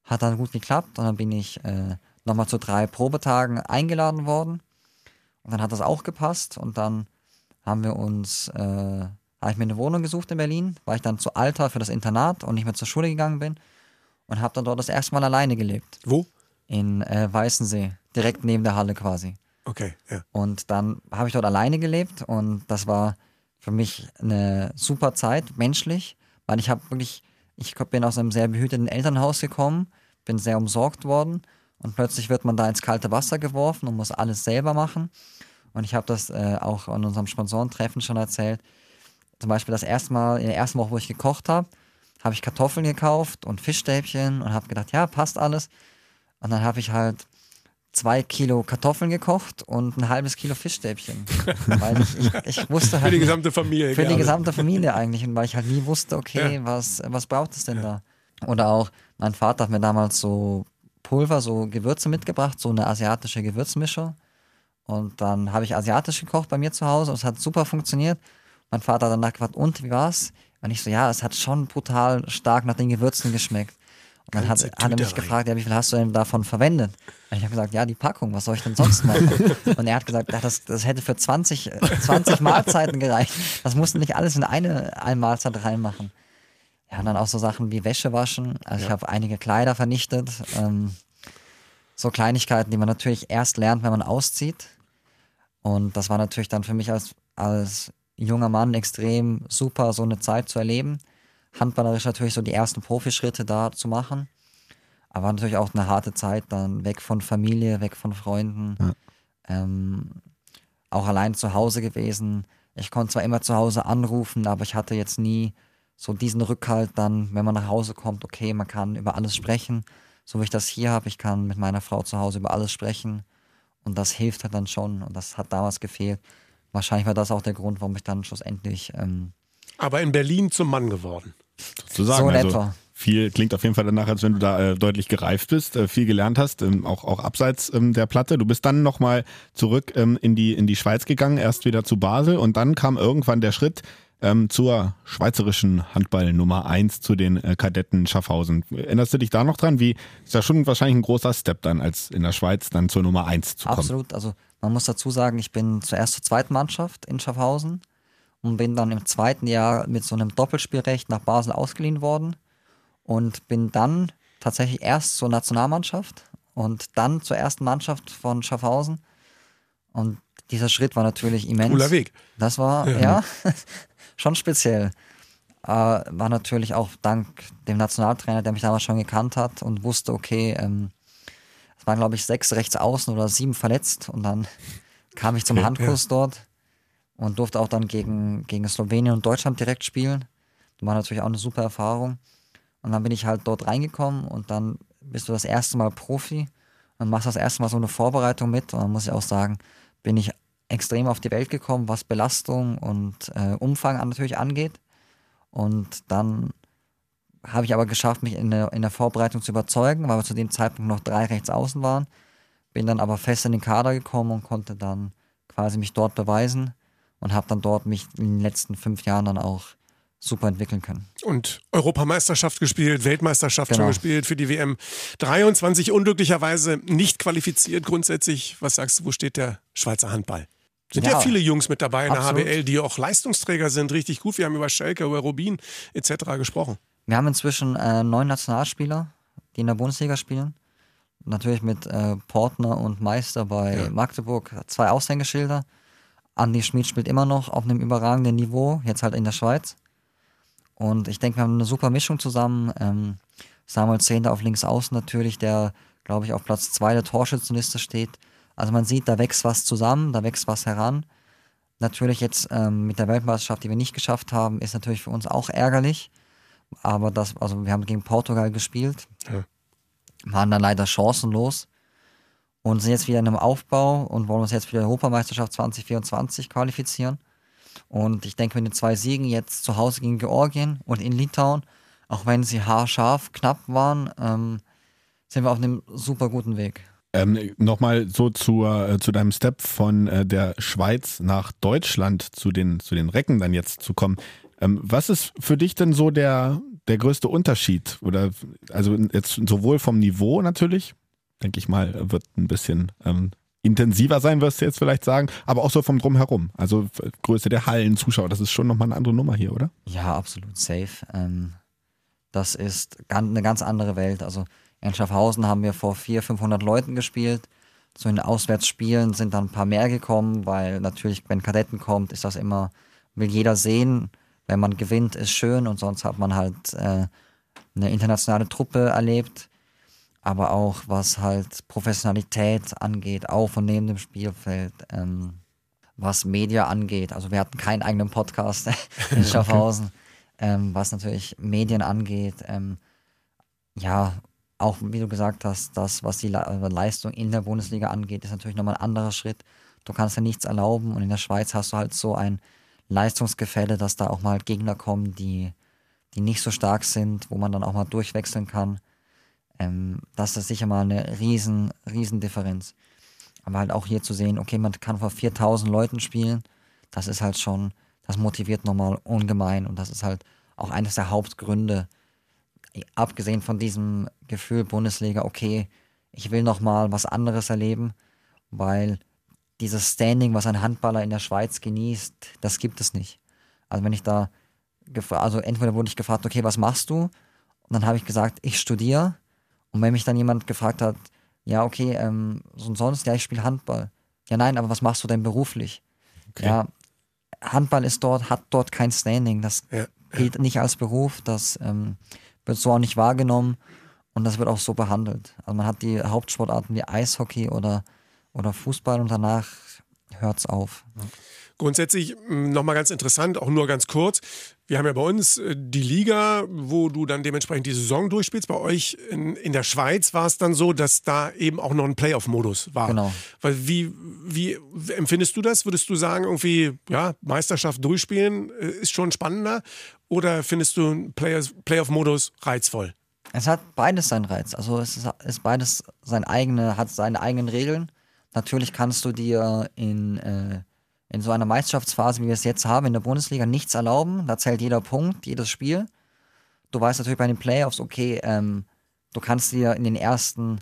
Hat dann gut geklappt und dann bin ich äh, nochmal zu drei Probetagen eingeladen worden. Und dann hat das auch gepasst und dann haben wir uns, äh, habe ich mir eine Wohnung gesucht in Berlin, weil ich dann zu alt war für das Internat und nicht mehr zur Schule gegangen bin und habe dann dort das erste Mal alleine gelebt. Wo? In äh, Weißensee, direkt neben der Halle quasi. Okay, ja. Und dann habe ich dort alleine gelebt und das war für mich eine super Zeit, menschlich, weil ich habe wirklich, ich bin aus einem sehr behüteten Elternhaus gekommen, bin sehr umsorgt worden und plötzlich wird man da ins kalte Wasser geworfen und muss alles selber machen. Und ich habe das äh, auch an unserem Sponsorentreffen schon erzählt. Zum Beispiel das erste Mal, in der ersten Woche, wo ich gekocht habe, habe ich Kartoffeln gekauft und Fischstäbchen und habe gedacht, ja, passt alles. Und dann habe ich halt zwei Kilo Kartoffeln gekocht und ein halbes Kilo Fischstäbchen. weil ich, ich, ich wusste halt. Für die gesamte Familie. Für die gesamte Familie eigentlich. Und weil ich halt nie wusste, okay, ja. was, was braucht es denn ja. da? Oder auch, mein Vater hat mir damals so Pulver, so Gewürze mitgebracht, so eine asiatische Gewürzmischung. Und dann habe ich asiatisch gekocht bei mir zu Hause und es hat super funktioniert. Mein Vater hat danach gefragt, und wie war's? Und ich so, ja, es hat schon brutal stark nach den Gewürzen geschmeckt. Und dann hat, hat, er mich gefragt, ja, wie viel hast du denn davon verwendet? Und ich habe gesagt, ja, die Packung, was soll ich denn sonst machen? und er hat gesagt, ja, das, das hätte für 20, 20 Mahlzeiten gereicht. Das mussten nicht alles in eine, eine Mahlzeit reinmachen. Ja, und dann auch so Sachen wie Wäsche waschen. Also ja. ich habe einige Kleider vernichtet. Ähm, so Kleinigkeiten, die man natürlich erst lernt, wenn man auszieht. Und das war natürlich dann für mich als, als junger Mann extrem super, so eine Zeit zu erleben. Handballerisch natürlich so die ersten Profischritte da zu machen. Aber natürlich auch eine harte Zeit, dann weg von Familie, weg von Freunden. Ja. Ähm, auch allein zu Hause gewesen. Ich konnte zwar immer zu Hause anrufen, aber ich hatte jetzt nie so diesen Rückhalt dann, wenn man nach Hause kommt, okay, man kann über alles sprechen. So wie ich das hier habe, ich kann mit meiner Frau zu Hause über alles sprechen. Und das hilft halt dann schon. Und das hat damals gefehlt. Wahrscheinlich war das auch der Grund, warum ich dann schlussendlich. Ähm, Aber in Berlin zum Mann geworden. Sozusagen. So in also etwa. Viel klingt auf jeden Fall danach, als wenn du da äh, deutlich gereift bist, äh, viel gelernt hast, ähm, auch, auch abseits ähm, der Platte. Du bist dann nochmal zurück ähm, in, die, in die Schweiz gegangen, erst wieder zu Basel und dann kam irgendwann der Schritt, ähm, zur schweizerischen Handball Nummer 1 zu den äh, Kadetten Schaffhausen. Erinnerst du dich da noch dran? Wie ist ja schon wahrscheinlich ein großer Step dann als in der Schweiz dann zur Nummer 1 zu kommen? Absolut. Also man muss dazu sagen, ich bin zuerst zur zweiten Mannschaft in Schaffhausen und bin dann im zweiten Jahr mit so einem Doppelspielrecht nach Basel ausgeliehen worden und bin dann tatsächlich erst zur Nationalmannschaft und dann zur ersten Mannschaft von Schaffhausen. Und dieser Schritt war natürlich immens. Cooler Weg. Das war, ja, ja schon speziell. äh, war natürlich auch dank dem Nationaltrainer, der mich damals schon gekannt hat und wusste, okay, ähm, waren glaube ich sechs rechts außen oder sieben verletzt und dann kam ich zum Okay, Handkurs dort und durfte auch dann gegen, gegen Slowenien und Deutschland direkt spielen. Das war natürlich auch eine super Erfahrung. Und dann bin ich halt dort reingekommen und dann bist du das erste Mal Profi und machst das erste Mal so eine Vorbereitung mit. Und dann muss ich auch sagen, bin ich extrem auf die Welt gekommen, was Belastung und äh, Umfang an, natürlich angeht. Und dann habe ich aber geschafft, mich in der, in der Vorbereitung zu überzeugen, weil wir zu dem Zeitpunkt noch drei Rechtsaußen waren. Bin dann aber fest in den Kader gekommen und konnte dann quasi mich dort beweisen und habe dann dort mich in den letzten fünf Jahren dann auch super entwickeln können. Und Europameisterschaft gespielt, Weltmeisterschaft schon Genau. gespielt für die WM 23, unglücklicherweise nicht qualifiziert grundsätzlich. Was sagst du, wo steht der Schweizer Handball? Sind ja, Ja, viele Jungs mit dabei in der absolut. HBL, die auch Leistungsträger sind, richtig gut. Wir haben über Schalke, über Rubin etc. gesprochen. Wir haben inzwischen äh, neun Nationalspieler, die in der Bundesliga spielen. Natürlich mit äh, Portner und Meister bei Ja. Magdeburg, zwei Aushängeschilder. Andi Schmid spielt immer noch auf einem überragenden Niveau, jetzt halt in der Schweiz. Und ich denke, wir haben eine super Mischung zusammen. Ähm, Samuel Zehnder auf links außen natürlich, der, glaube ich, auf Platz zwei der Torschützenliste steht. Also man sieht, da wächst was zusammen, da wächst was heran. Natürlich jetzt ähm, mit der Weltmeisterschaft, die wir nicht geschafft haben, ist natürlich für uns auch ärgerlich. Aber das, also wir haben gegen Portugal gespielt, Ja. waren dann leider chancenlos und sind jetzt wieder in einem Aufbau und wollen uns jetzt für die Europameisterschaft 2024 qualifizieren. Und ich denke, mit den zwei Siegen jetzt zu Hause gegen Georgien und in Litauen, auch wenn sie haarscharf knapp waren, ähm, sind wir auf einem super guten Weg. Ähm, Nochmal so zur, äh, zu deinem Step von äh, der Schweiz nach Deutschland zu den, zu den Recken dann jetzt zu kommen. Ähm, was ist für dich denn so der, der größte Unterschied? Oder also jetzt sowohl vom Niveau natürlich, denke ich mal, wird ein bisschen ähm, intensiver sein, wirst du jetzt vielleicht sagen, aber auch so vom Drumherum. Also Größe der Hallen, Zuschauer, das ist schon nochmal eine andere Nummer hier, oder? Ja, absolut safe. Ähm, das ist eine ganz andere Welt. Also in Schaffhausen haben wir vor 400, 500 Leuten gespielt. Zu den Auswärtsspielen sind dann ein paar mehr gekommen, weil natürlich, wenn Kadetten kommt, ist das immer, will jeder sehen. Wenn man gewinnt, ist schön und sonst hat man halt äh, eine internationale Truppe erlebt. Aber auch was halt Professionalität angeht, auf und neben dem Spielfeld, ähm, was Media angeht. Also wir hatten keinen eigenen Podcast in Schaffhausen, ähm, was natürlich Medien angeht. Ähm, ja, auch wie du gesagt hast, das, was die äh, Leistung in der Bundesliga angeht, ist natürlich nochmal ein anderer Schritt. Du kannst ja nichts erlauben und in der Schweiz hast du halt so ein Leistungsgefälle, dass da auch mal Gegner kommen, die, die nicht so stark sind, wo man dann auch mal durchwechseln kann. Ähm, das ist sicher mal eine riesen, riesen Differenz. Aber halt auch hier zu sehen, okay, man kann vor 4000 Leuten spielen, das ist halt schon, das motiviert nochmal ungemein und das ist halt auch eines der Hauptgründe, abgesehen von diesem Gefühl Bundesliga, okay, ich will nochmal was anderes erleben, weil dieses Standing, was ein Handballer in der Schweiz genießt, das gibt es nicht. Also wenn ich da, also entweder wurde ich gefragt, okay, was machst du? Und dann habe ich gesagt, ich studiere. Und wenn mich dann jemand gefragt hat, ja, okay, ähm, so und sonst, ja, ich spiele Handball. Ja, nein, aber was machst du denn beruflich? Ja, Handball ist dort, hat dort kein Standing. Das Ja, gilt nicht als Beruf, das ähm, wird so auch nicht wahrgenommen und das wird auch so behandelt. Also man hat die Hauptsportarten wie Eishockey oder, oder Fußball und danach hört's auf. Grundsätzlich nochmal ganz interessant, auch nur ganz kurz. Wir haben ja bei uns äh, die Liga, wo du dann dementsprechend die Saison durchspielst. Bei euch in, in der Schweiz war es dann so, dass da eben auch noch ein Playoff-Modus war. Genau. Weil wie, wie empfindest du das? Würdest du sagen, irgendwie, ja, Meisterschaft durchspielen äh, ist schon spannender? Oder findest du einen Playoff-Modus reizvoll? Es hat beides seinen Reiz. Also es ist, ist beides sein eigene, hat seine eigenen Regeln. Natürlich kannst du dir in, äh, in so einer Meisterschaftsphase, wie wir es jetzt haben, in der Bundesliga nichts erlauben. Da zählt jeder Punkt, jedes Spiel. Du weißt natürlich bei den Playoffs, okay, ähm, du kannst dir in den ersten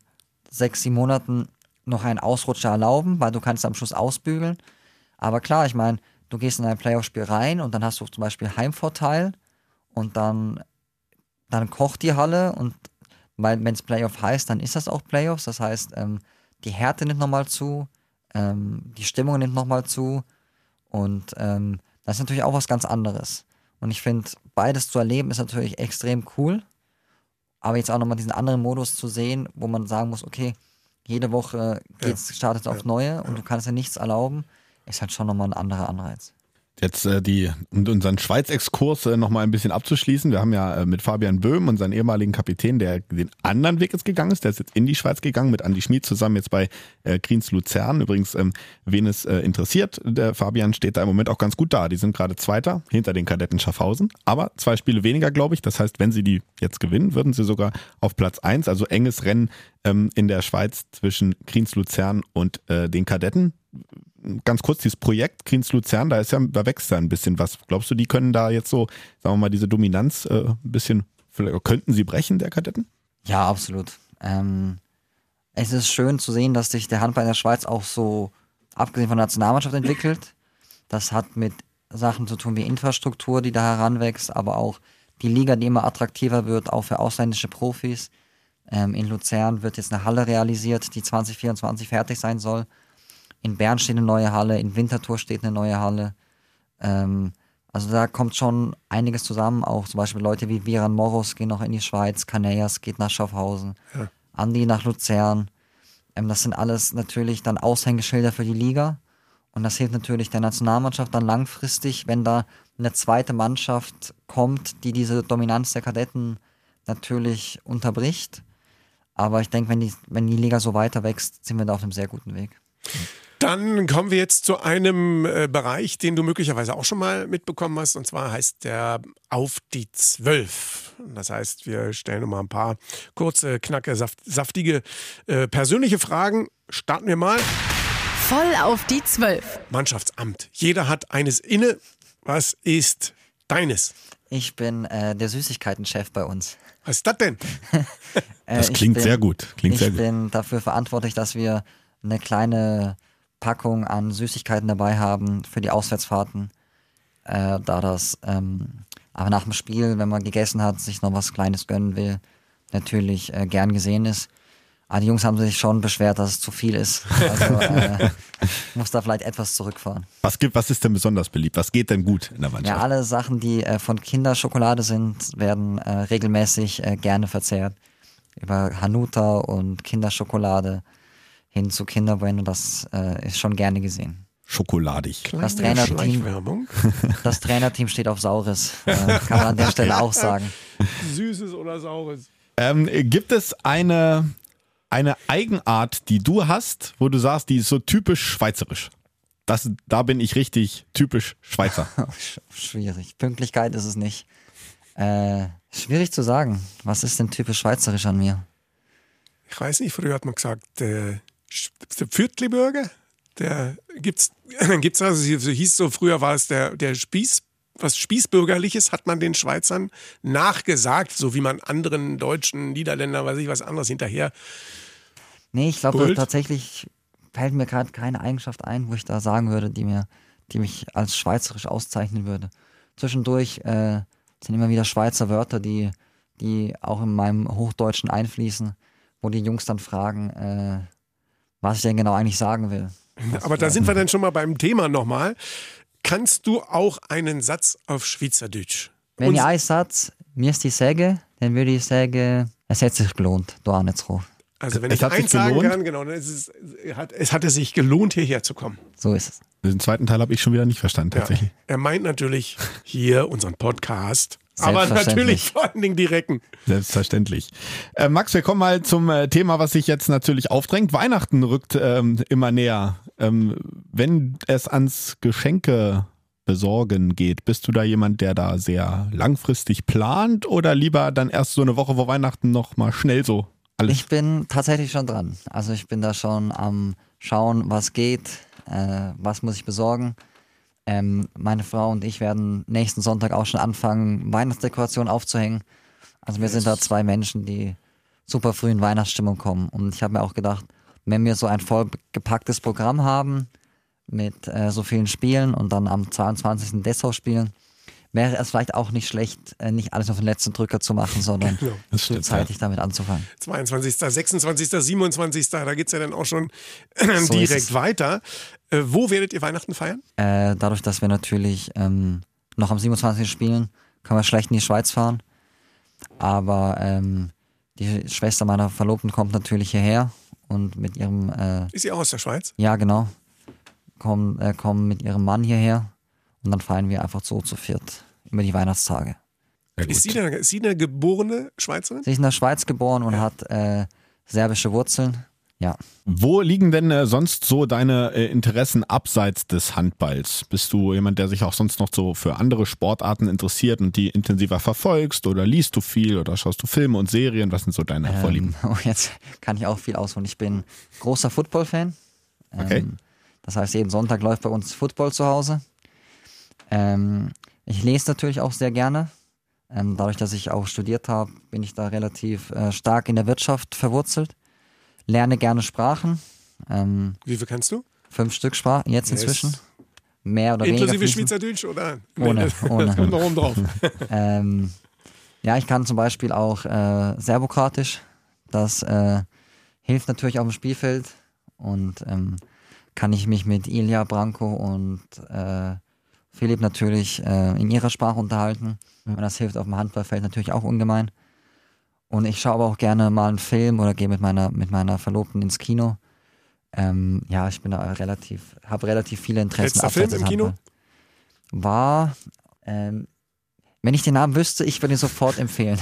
sechs, sieben Monaten noch einen Ausrutscher erlauben, weil du kannst am Schluss ausbügeln. Aber klar, ich meine, du gehst in ein Playoff-Spiel rein und dann hast du zum Beispiel Heimvorteil und dann, dann kocht die Halle und wenn es Playoff heißt, dann ist das auch Playoffs. Das heißt, ähm, die Härte nimmt nochmal zu, ähm, die Stimmung nimmt nochmal zu und ähm, das ist natürlich auch was ganz anderes. Und ich finde, beides zu erleben ist natürlich extrem cool. Aber jetzt auch nochmal diesen anderen Modus zu sehen, wo man sagen muss, okay, jede Woche geht's, startet es auf neue und du kannst ja nichts erlauben, ist halt schon nochmal ein anderer Anreiz. Jetzt äh, die, um unseren Schweiz-Exkurs äh, nochmal ein bisschen abzuschließen. Wir haben ja äh, mit Fabian Böhm, unseren ehemaligen Kapitän, der den anderen Weg jetzt gegangen ist, der ist jetzt in die Schweiz gegangen, mit Andi Schmid zusammen jetzt bei äh, Kriens Luzern. Übrigens, ähm, wen es äh, interessiert, der Fabian steht da im Moment auch ganz gut da. Die sind gerade Zweiter hinter den Kadetten Schaffhausen, aber zwei Spiele weniger, glaube ich. Das heißt, wenn sie die jetzt gewinnen, würden sie sogar auf Platz eins. also enges Rennen ähm, in der Schweiz zwischen Kriens Luzern und äh, den Kadetten ganz kurz, dieses Projekt Kriens Luzern, da ist ja, da wächst ja ein bisschen was. Glaubst du, die können da jetzt so, sagen wir mal, diese Dominanz äh, ein bisschen, vielleicht könnten sie brechen, der Kadetten? Ja, absolut. Ähm, es ist schön zu sehen, dass sich der Handball in der Schweiz auch so, abgesehen von der Nationalmannschaft, entwickelt. Das hat mit Sachen zu tun wie Infrastruktur, die da heranwächst, aber auch die Liga, die immer attraktiver wird, auch für ausländische Profis. Ähm, in Luzern wird jetzt eine Halle realisiert, die 2024 fertig sein soll. In Bern steht eine neue Halle, in Winterthur steht eine neue Halle. Ähm, also da kommt schon einiges zusammen. Auch zum Beispiel Leute wie Viran Moros gehen noch in die Schweiz, Canellas geht nach Schaffhausen, ja. Andi nach Luzern. Ähm, das sind alles natürlich dann Aushängeschilder für die Liga. Und das hilft natürlich der Nationalmannschaft dann langfristig, wenn da eine zweite Mannschaft kommt, die diese Dominanz der Kadetten natürlich unterbricht. Aber ich denke, wenn die, wenn die Liga so weiter wächst, sind wir da auf einem sehr guten Weg. Dann kommen wir jetzt zu einem äh, Bereich, den du möglicherweise auch schon mal mitbekommen hast. Und zwar heißt der Auf die Zwölf. Das heißt, wir stellen noch mal ein paar kurze, knacke, saft, saftige äh, persönliche Fragen. Starten wir mal. Voll auf die Zwölf. Mannschaftsamt. Jeder hat eines inne. Was ist deines? Ich bin äh, der Süßigkeitenchef bei uns. Was ist das denn? das klingt bin, sehr gut. Klingt ich sehr gut. bin dafür verantwortlich, dass wir eine kleine Packung an Süßigkeiten dabei haben für die Auswärtsfahrten. Äh, da das ähm, aber nach dem Spiel, wenn man gegessen hat, sich noch was Kleines gönnen will, natürlich äh, gern gesehen ist. Aber die Jungs haben sich schon beschwert, dass es zu viel ist. Also äh, muss da vielleicht etwas zurückfahren. Was gibt, was ist denn besonders beliebt? Was geht denn gut in der Mannschaft? Ja, alle Sachen, die äh, von Kinderschokolade sind, werden äh, regelmäßig äh, gerne verzehrt. Über Hanuta und Kinderschokolade hin zu Kinderbueno, das äh, ist schon gerne gesehen. Schokoladig. Das Trainerteam, das Trainerteam steht auf Saures, äh, kann man an der Stelle auch sagen. Süßes oder Saures. Ähm, gibt es eine, eine Eigenart, die du hast, wo du sagst, die ist so typisch schweizerisch? Das, da bin ich richtig typisch Schweizer. schwierig. Pünktlichkeit ist es nicht. Äh, schwierig zu sagen. Was ist denn typisch schweizerisch an mir? Ich weiß nicht, früher hat man gesagt, äh, der Viertliburger, der gibt's, gibt's also, so hieß so, früher war es der, der Spieß, was Spießbürgerliches hat man den Schweizern nachgesagt, so wie man anderen Deutschen, Niederländern, weiß ich was anderes hinterher. Nee, ich glaube tatsächlich fällt mir gerade keine Eigenschaft ein, wo ich da sagen würde, die mir, die mich als schweizerisch auszeichnen würde. Zwischendurch äh, sind immer wieder Schweizer Wörter, die, die auch in meinem Hochdeutschen einfließen, wo die Jungs dann fragen, äh, was ich denn genau eigentlich sagen will. Aber da sind wir dann schon mal beim Thema nochmal. Kannst du auch einen Satz auf Schweizerdeutsch? Wenn ich einen Satz müsste ich sagen, dann würde ich sagen, es hat sich gelohnt, da anzurufen. Also wenn es ich eins sagen gelohnt. kann, genau, es, ist, es hatte sich gelohnt, hierher zu kommen. So ist es. Den zweiten Teil habe ich schon wieder nicht verstanden, tatsächlich. Ja, er meint natürlich hier unseren Podcast aber natürlich vor allen Dingen die Recken. Selbstverständlich. Äh, Max, wir kommen mal zum äh, Thema, was sich jetzt natürlich aufdrängt. Weihnachten rückt ähm, immer näher. Ähm, wenn es ans Geschenke besorgen geht, bist du da jemand, der da sehr langfristig plant oder lieber dann erst so eine Woche vor Weihnachten noch mal schnell so alles? Ich bin tatsächlich schon dran. Also ich bin da schon am schauen, was geht, äh, was muss ich besorgen. Ähm, meine Frau und ich werden nächsten Sonntag auch schon anfangen, Weihnachtsdekorationen aufzuhängen. Also wir sind da zwei Menschen, die super früh in Weihnachtsstimmung kommen. Und ich habe mir auch gedacht, wenn wir so ein vollgepacktes Programm haben mit äh, so vielen Spielen und dann am 22. Dessau spielen, wäre es vielleicht auch nicht schlecht, äh, nicht alles auf den letzten Drücker zu machen, sondern genau, frühzeitig ja. damit anzufangen. 22., 26., 27., da geht es ja dann auch schon so direkt weiter. Äh, wo werdet ihr Weihnachten feiern? Äh, dadurch, dass wir natürlich ähm, noch am 27. spielen, können wir schlecht in die Schweiz fahren. Aber ähm, die Schwester meiner Verlobten kommt natürlich hierher und mit ihrem, äh, Ist sie auch aus der Schweiz? ja genau, kommen, äh, kommen mit ihrem Mann hierher und dann feiern wir einfach so zu viert über die Weihnachtstage. Ist sie, eine, ist sie eine geborene Schweizerin? Sie ist in der Schweiz geboren und hat äh, serbische Wurzeln. Ja, Wo liegen denn äh, sonst so deine äh, Interessen abseits des Handballs? Bist du jemand, der sich auch sonst noch so für andere Sportarten interessiert und die intensiver verfolgst? Oder liest du viel oder schaust du Filme und Serien? Was sind so deine Vorlieben? Ähm, oh, jetzt kann ich auch viel ausholen. Ich bin großer Football-Fan. Ähm, Okay. Das heißt, jeden Sonntag läuft bei uns Football zu Hause. Ähm, ich lese natürlich auch sehr gerne. Ähm, dadurch, dass ich auch studiert habe, bin ich da relativ äh, stark in der Wirtschaft verwurzelt. Lerne gerne Sprachen. Ähm, Wie viel kannst du? fünf Stück Sprachen jetzt Yes. inzwischen. Mehr oder Inklusive weniger. fließend. Schweizerdeutsch oder? Ohne, ohne. Kommt noch oben drauf. Ähm, ja, ich kann zum Beispiel auch äh, Serbokratisch. Das äh, hilft natürlich auf dem Spielfeld und ähm, kann ich mich mit Ilja, Branko und äh, Philipp natürlich äh, in ihrer Sprache unterhalten. Und das hilft auf dem Handballfeld natürlich auch ungemein. Und ich schaue aber auch gerne mal einen Film oder gehe mit meiner, mit meiner Verlobten ins Kino. Ähm, ja, ich bin da relativ, habe relativ viele Interessen. Letzter Film im Kino? War, ähm, wenn ich den Namen wüsste, ich würde ihn sofort empfehlen.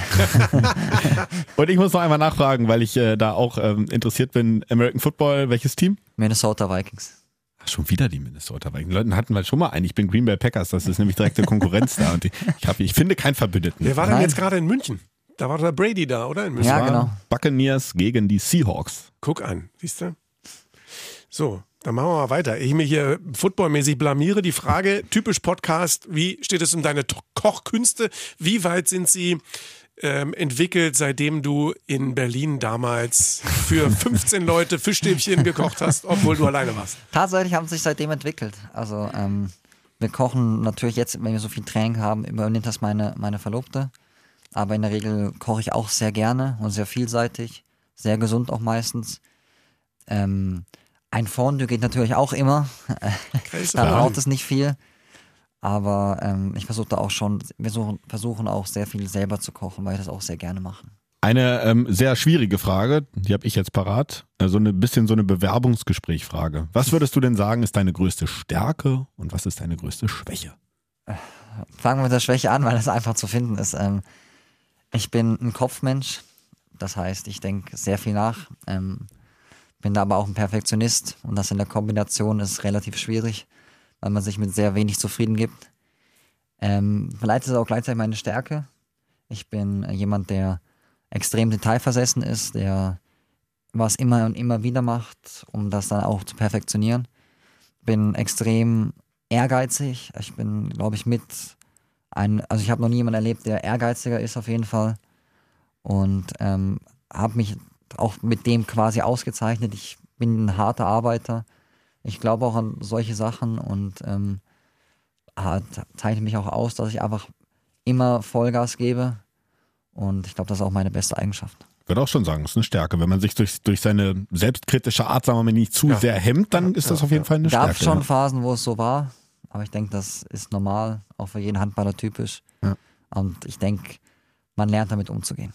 Und ich muss noch einmal nachfragen, weil ich äh, da auch ähm, interessiert bin. American Football, welches Team? Minnesota Vikings. Schon wieder die Minnesota Vikings. Die Leute hatten wir schon mal einen. Ich bin Green Bay Packers. Das ist nämlich direkte Konkurrenz da. Und ich, ich, hab, ich finde keinen Verbündeten. Wer war denn jetzt gerade in München? Da war der Brady da, oder? In München. Ja, genau. Buccaneers gegen die Seahawks. Guck an, siehst du? So, dann machen wir mal weiter. Ich mich hier footballmäßig blamiere. Die Frage, typisch Podcast, wie steht es um deine Kochkünste? Wie weit sind sie ähm, entwickelt, seitdem du in Berlin damals für 15 Leute Fischstäbchen gekocht hast, obwohl du alleine warst? Tatsächlich haben sie sich seitdem entwickelt. Also ähm, wir kochen natürlich jetzt, wenn wir so viel Training haben, übernimmt das meine, meine Verlobte. Aber in der Regel koche ich auch sehr gerne und sehr vielseitig. Sehr gesund auch meistens. Ähm, ein Fondue geht natürlich auch immer. Da braucht es nicht viel. Aber ähm, ich versuche da auch schon, wir suchen, versuchen auch sehr viel selber zu kochen, weil ich das auch sehr gerne mache. Eine ähm, sehr schwierige Frage, die habe ich jetzt parat. Äh, So ein bisschen so eine Bewerbungsgesprächfrage. Was würdest du denn sagen, ist deine größte Stärke und was ist deine größte Schwäche? Fangen wir mit der Schwäche an, weil das einfach zu finden ist. Ähm, ich bin ein Kopfmensch, das heißt, ich denke sehr viel nach, ähm, bin da aber auch ein Perfektionist und das in der Kombination ist relativ schwierig, weil man sich mit sehr wenig zufrieden gibt. Ähm, vielleicht ist es auch gleichzeitig meine Stärke. Ich bin äh, jemand, der extrem detailversessen ist, der was immer und immer wieder macht, um das dann auch zu perfektionieren. Bin extrem ehrgeizig. Ich bin, glaube ich, mit ein, also ich habe noch nie jemanden erlebt, der ehrgeiziger ist auf jeden Fall. Und ähm, habe mich auch mit dem quasi ausgezeichnet. Ich bin ein harter Arbeiter. Ich glaube auch an solche Sachen und ähm, hat- zeichne mich auch aus, dass ich einfach immer Vollgas gebe. Und ich glaube, das ist auch meine beste Eigenschaft. Ich würde auch schon sagen, ist eine Stärke. Wenn man sich durch, durch seine selbstkritische Art, sagen wir mal, nicht zu Ja. sehr hemmt, dann ist das auf jeden Fall eine Gab Stärke. schon ja. Phasen, wo es so war, aber ich denke, das ist normal, auch für jeden Handballer typisch. Ja. Und ich denke, man lernt damit umzugehen.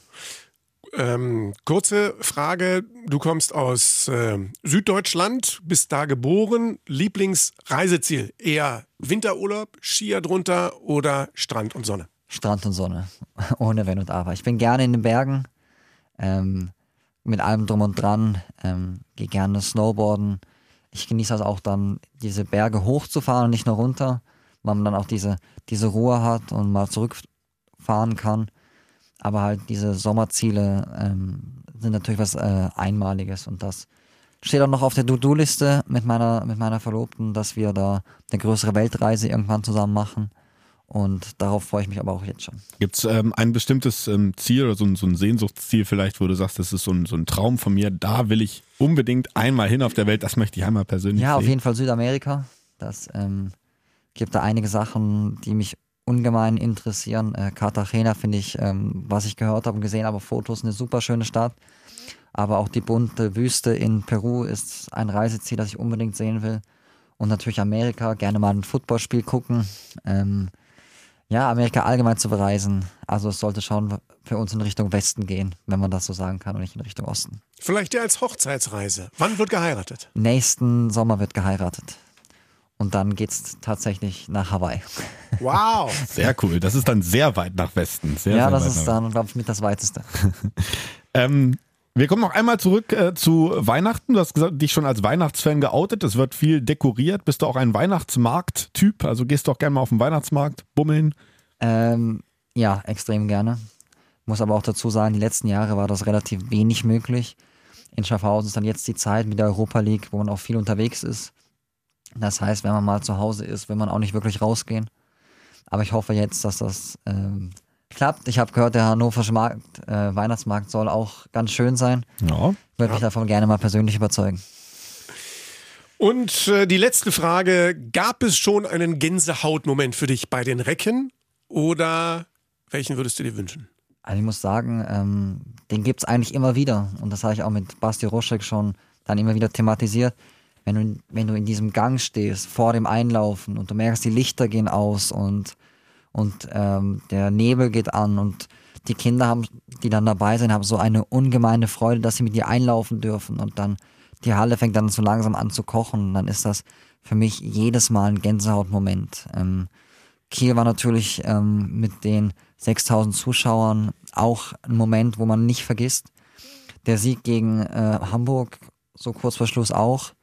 Ähm, kurze Frage. Du kommst aus ähm, Süddeutschland, bist da geboren. Lieblingsreiseziel? Eher Winterurlaub, Skier drunter oder Strand und Sonne? Strand und Sonne, ohne Wenn und Aber. Ich bin gerne in den Bergen, ähm, mit allem drum und dran, ähm, gehe gerne Snowboarden. Ich genieße also auch dann, diese Berge hochzufahren und nicht nur runter, weil man dann auch diese, diese Ruhe hat und mal zurückfahren kann. Aber halt diese Sommerziele ähm, sind natürlich was äh, Einmaliges und das steht auch noch auf der To-Do-Liste mit meiner, mit meiner Verlobten, dass wir da eine größere Weltreise irgendwann zusammen machen. Und darauf freue ich mich aber auch jetzt schon. Gibt es ähm, ein bestimmtes ähm, Ziel oder so ein, so ein Sehnsuchtsziel vielleicht, wo du sagst, das ist so ein, so ein Traum von mir, da will ich unbedingt einmal hin auf der Welt, das möchte ich einmal persönlich Ja, auf sehen. jeden Fall Südamerika. Das ähm, gibt da einige Sachen, die mich ungemein interessieren. Äh, Cartagena finde ich, ähm, was ich gehört habe und gesehen habe, Fotos, eine super schöne Stadt. Aber auch die bunte Wüste in Peru ist ein Reiseziel, das ich unbedingt sehen will. Und natürlich Amerika, gerne mal ein Footballspiel gucken. Ähm, ja, Amerika allgemein zu bereisen. Also es sollte schon für uns in Richtung Westen gehen, wenn man das so sagen kann und nicht in Richtung Osten. Vielleicht ja als Hochzeitsreise. Wann wird geheiratet? Nächsten Sommer wird geheiratet. Und dann geht's tatsächlich nach Hawaii. Wow. Sehr cool. Das ist dann sehr weit nach Westen. Sehr, ja, sehr das ist dann, glaube ich, mit das Weiteste. Ähm, wir kommen noch einmal zurück äh, zu Weihnachten. Du hast gesagt, dich schon als Weihnachtsfan geoutet. Es wird viel dekoriert. Bist du auch ein Weihnachtsmarkt-Typ? Also gehst du auch gerne mal auf den Weihnachtsmarkt bummeln? Ähm, ja, extrem gerne. Muss aber auch dazu sagen, die letzten Jahre war das relativ wenig möglich. In Schaffhausen ist dann jetzt die Zeit mit der Europa League, wo man auch viel unterwegs ist. Das heißt, wenn man mal zu Hause ist, will man auch nicht wirklich rausgehen. Aber ich hoffe jetzt, dass das ähm, klappt. Ich habe gehört, der Hannoversche Markt, äh, Weihnachtsmarkt soll auch ganz schön sein. Ja. Würde mich davon gerne mal persönlich überzeugen. Und äh, die letzte Frage: Gab es schon einen Gänsehautmoment für dich bei den Recken? Oder welchen würdest du dir wünschen? Also ich muss sagen, ähm, den gibt's eigentlich immer wieder. Und das habe ich auch mit Basti Roschek schon dann immer wieder thematisiert. Wenn du, wenn du in diesem Gang stehst, vor dem Einlaufen und du merkst, die Lichter gehen aus und, und ähm, der Nebel geht an und die Kinder haben, die dann dabei sind, haben so eine ungemeine Freude, dass sie mit dir einlaufen dürfen und dann die Halle fängt dann so langsam an zu kochen. Dann ist das für mich jedes Mal ein Gänsehautmoment. Ähm, Kiel war natürlich ähm, mit den 6000 Zuschauern auch ein Moment, wo man nicht vergisst. Der Sieg gegen äh, Hamburg, so kurz vor Schluss auch.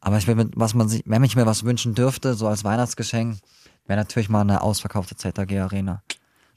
Aber ich will, was man sich, wenn ich mir was wünschen dürfte, so als Weihnachtsgeschenk, wäre natürlich mal eine ausverkaufte ZAG Arena.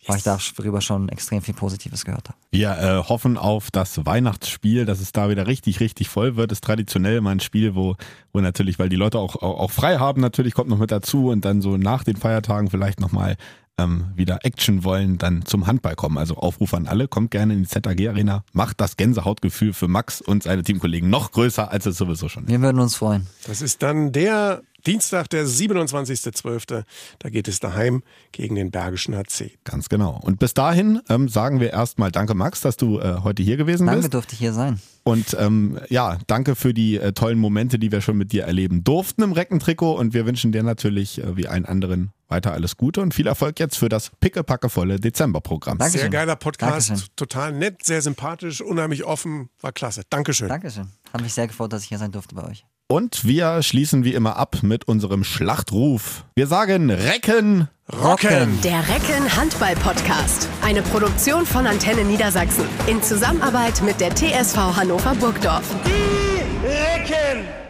Weil ich darüber schon extrem viel Positives gehört habe. Wir äh, hoffen auf das Weihnachtsspiel, dass es da wieder richtig, richtig voll wird. Ist traditionell immer ein Spiel, wo, wo natürlich, weil die Leute auch, auch, auch frei haben, natürlich kommt noch mit dazu und dann so nach den Feiertagen vielleicht nochmal ähm, wieder Action wollen, dann zum Handball kommen. Also Aufruf an alle, kommt gerne in die ZAG Arena, macht das Gänsehautgefühl für Max und seine Teamkollegen noch größer, als es sowieso schon ist. Wir würden uns freuen. Das ist dann der Dienstag, der 27.12. Da geht es daheim gegen den Bergischen HC. Ganz genau. Und bis dahin ähm, sagen wir erstmal Danke, Max, dass du äh, heute hier gewesen Danke, bist. durfte ich hier sein. Und ähm, ja, danke für die äh, tollen Momente, die wir schon mit dir erleben durften im Reckentrikot. Und wir wünschen dir natürlich, äh, wie allen anderen, weiter alles Gute und viel Erfolg jetzt für das pickepackevolle Dezemberprogramm. Danke. Sehr Dankeschön. geiler Podcast, Dankeschön. total nett, sehr sympathisch, unheimlich offen, war klasse. Dankeschön. Dankeschön. Hat mich sehr gefreut, dass ich hier sein durfte bei euch. Und wir schließen wie immer ab mit unserem Schlachtruf. Wir sagen Recken. Rocken! Der Recken Handball Podcast. Eine Produktion von Antenne Niedersachsen. In Zusammenarbeit mit der TSV Hannover Burgdorf. Die Recken!